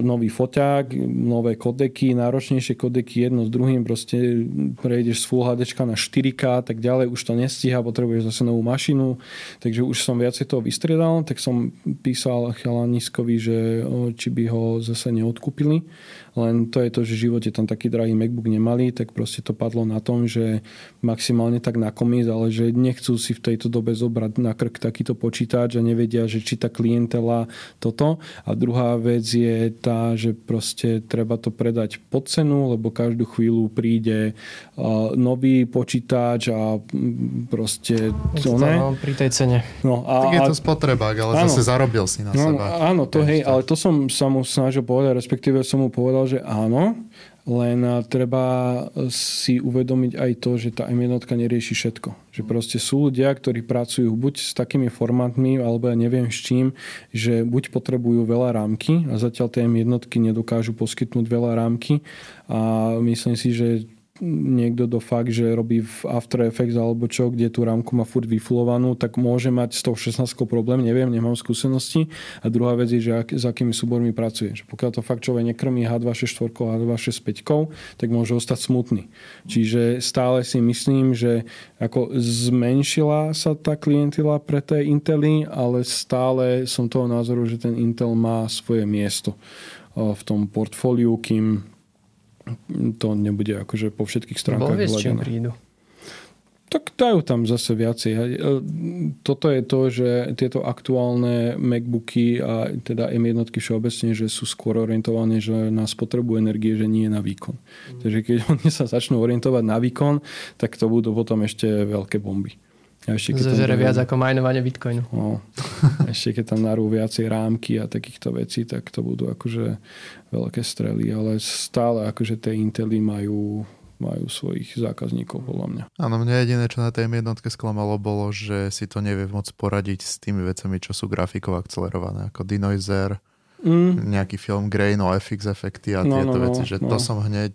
nový foťák, nové kodeky, náročnejšie kodeky jedno s druhým, proste prejdeš z Full HD na 4K a tak ďalej, už to nestíha, potrebuješ zase novú mašinu, takže už som viacej toho vystriedal, tak som písal Chalaniskovi, že či by ho zase neodkúpili. Len to je to, že v živote tam taký drahý MacBook nemali, tak proste to padlo na tom, že maximálne tak na komis, ale že nechcú si v tejto dobe zobrať na krk takýto počítač a nevedia, že či tá klientela toto. A druhá vec je tá, že proste treba to predať pod cenu, lebo každú chvíľu príde nový počítač a proste to ne. No, pri tej cene. No, a, tak je to spotrebák, ale áno, zase zarobil si na no, seba. Áno, to hej, ale to som sa mu snažil povedať, respektíve som mu povedal, povedal, že áno, len treba si uvedomiť aj to, že tá M1 nerieši všetko. Že proste sú ľudia, ktorí pracujú buď s takými formátmi, alebo ja neviem s čím, že buď potrebujú veľa rámky a zatiaľ tie M1 nedokážu poskytnúť veľa rámky a myslím si, že niekto do fakt, že robí v After Effects alebo čo, kde tú rámku má furt vyfulovanú, tak môže mať s tou 16 problém, neviem, nemám skúsenosti. A druhá vec je, že ak, s akými súbormi pracuje. Že pokiaľ to fakt človek nekrmí H264 a H265, tak môže ostať smutný. Čiže stále si myslím, že ako zmenšila sa tá klientela pre tie Intely, ale stále som toho názoru, že ten Intel má svoje miesto v tom portfóliu, kým to nebude akože po všetkých stránkach čím prídu. Tak dajú tam zase viacej. E, toto je to, že tieto aktuálne MacBooky a teda M1 všeobecne, že sú skôr orientované že na spotrebu energie, že nie na výkon. Mm. Takže keď oni sa začnú orientovať na výkon, tak to budú potom ešte veľké bomby. A ešte, keď Zezere viac ako majnovanie Bitcoinu. No, ešte keď tam narú viacej rámky a takýchto vecí, tak to budú akože veľké strely, ale stále akože tie Intely majú majú svojich zákazníkov, podľa mňa. Áno, mňa jediné, čo na tej jednotke sklamalo, bolo, že si to nevie môcť poradiť s tými vecami, čo sú grafikov akcelerované, ako Denoiser, mm. nejaký film Grain o FX efekty a no, tieto no, no, veci, že no. to som hneď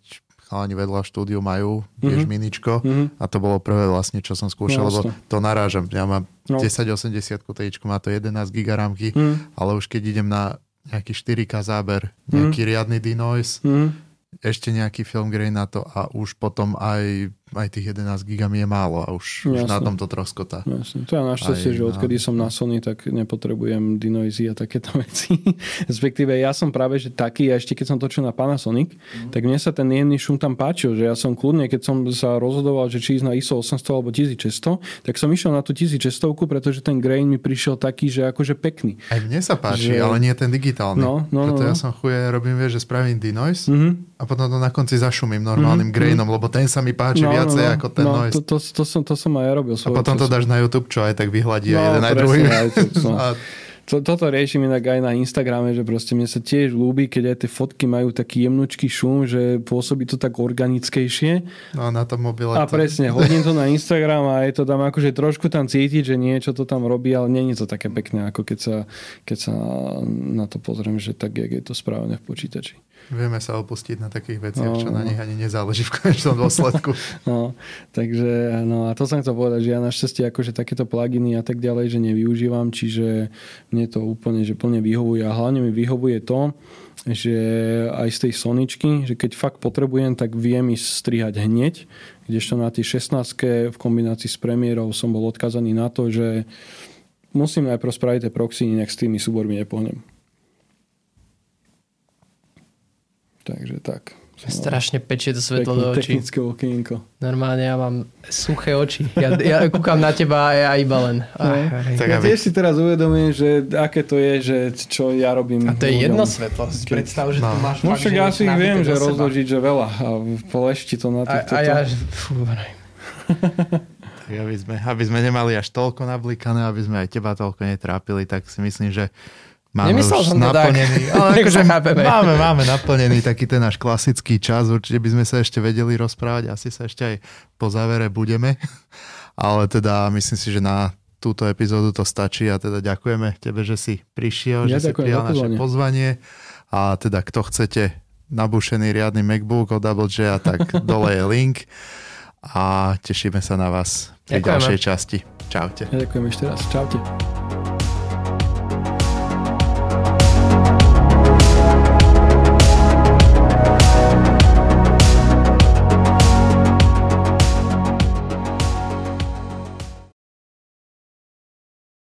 chalani vedľa štúdiu majú tiež mm-hmm. miničko mm-hmm. a to bolo prvé vlastne, čo som skúšal, no, lebo to narážam. Ja mám no. 1080 TIčku, má to 11 gigaramky, mm. ale už keď idem na nejaký 4K záber, nejaký mm. riadny denoise, mm ešte nejaký film Grey na to a už potom aj aj tých 11 gigami je málo a už, už na tom to troskota. Jasne. To je našťastie, že odkedy na... som na Sony, tak nepotrebujem denoisy a takéto veci. Respektíve ja som práve že taký, a ešte keď som točil na Panasonic, mm. tak mne sa ten jemný šum tam páčil, že ja som kľudne, keď som sa rozhodoval, že či ísť na ISO 800 alebo 1600, tak som išiel na tú 1600, pretože ten grain mi prišiel taký, že akože pekný. Aj mne sa páči, že... ale nie ten digitálny. No, no, Preto no, no. ja som chuje, robím, vieš, že spravím denoise mm-hmm. a potom to na konci zašumím normálnym mm-hmm. grainom, lebo ten sa mi páči no, viacej no, ako ten no, noise. To, to, to, som, to som aj ja robil. A potom čas. to dáš na YouTube, čo aj tak vyhľadí no, jeden aj druhý. To, no. a to, toto riešim inak aj na Instagrame, že proste mne sa tiež ľúbi, keď aj tie fotky majú taký jemnočký šum, že pôsobí to tak organickejšie. No na tom mobile. A to... presne, hodím to na Instagram a je to tam akože trošku tam cítiť, že niečo to tam robí, ale je to také pekné, ako keď sa, keď sa na to pozriem, že tak, jak je to správne v počítači. Vieme sa opustiť na takých veciach, no, čo na nich ani nezáleží v konečnom dôsledku. no, takže, no a to som chcel povedať, že ja našťastie akože takéto pluginy a tak ďalej, že nevyužívam, čiže mne to úplne, že plne vyhovuje a hlavne mi vyhovuje to, že aj z tej Soničky, že keď fakt potrebujem, tak viem ísť strihať hneď, kdežto na tej 16 v kombinácii s premiérou som bol odkazaný na to, že musím najprv spraviť tie proxy, inak s tými súbormi nepohnem. Takže tak. Strašne pečie to svetlo do očí. Technické okienko. Normálne ja mám suché oči. Ja, ja kúkam na teba a ja iba len. No. Tak ja tiež si teraz uvedomím, že aké to je, že čo ja robím. A to je jedno svetlo. Si predstav, že no. to máš no, však ja si viem, že rozložiť, že veľa. A polešti to na týchto. A, a ja, fú, tak aby sme, aby sme nemali až toľko nablikané, aby sme aj teba toľko netrápili, tak si myslím, že Máme Nemyslel už som naplnený, tak. ale akože máme, máme naplnený taký ten náš klasický čas, určite by sme sa ešte vedeli rozprávať, asi sa ešte aj po závere budeme, ale teda myslím si, že na túto epizódu to stačí a teda ďakujeme tebe, že si prišiel, ja že si prijal naše pozvanie a teda kto chcete nabušený riadny MacBook od Double J, tak dole je link a tešíme sa na vás pri ďakujeme. ďalšej časti. Čaute. Ja ďakujem ešte raz. Čaute.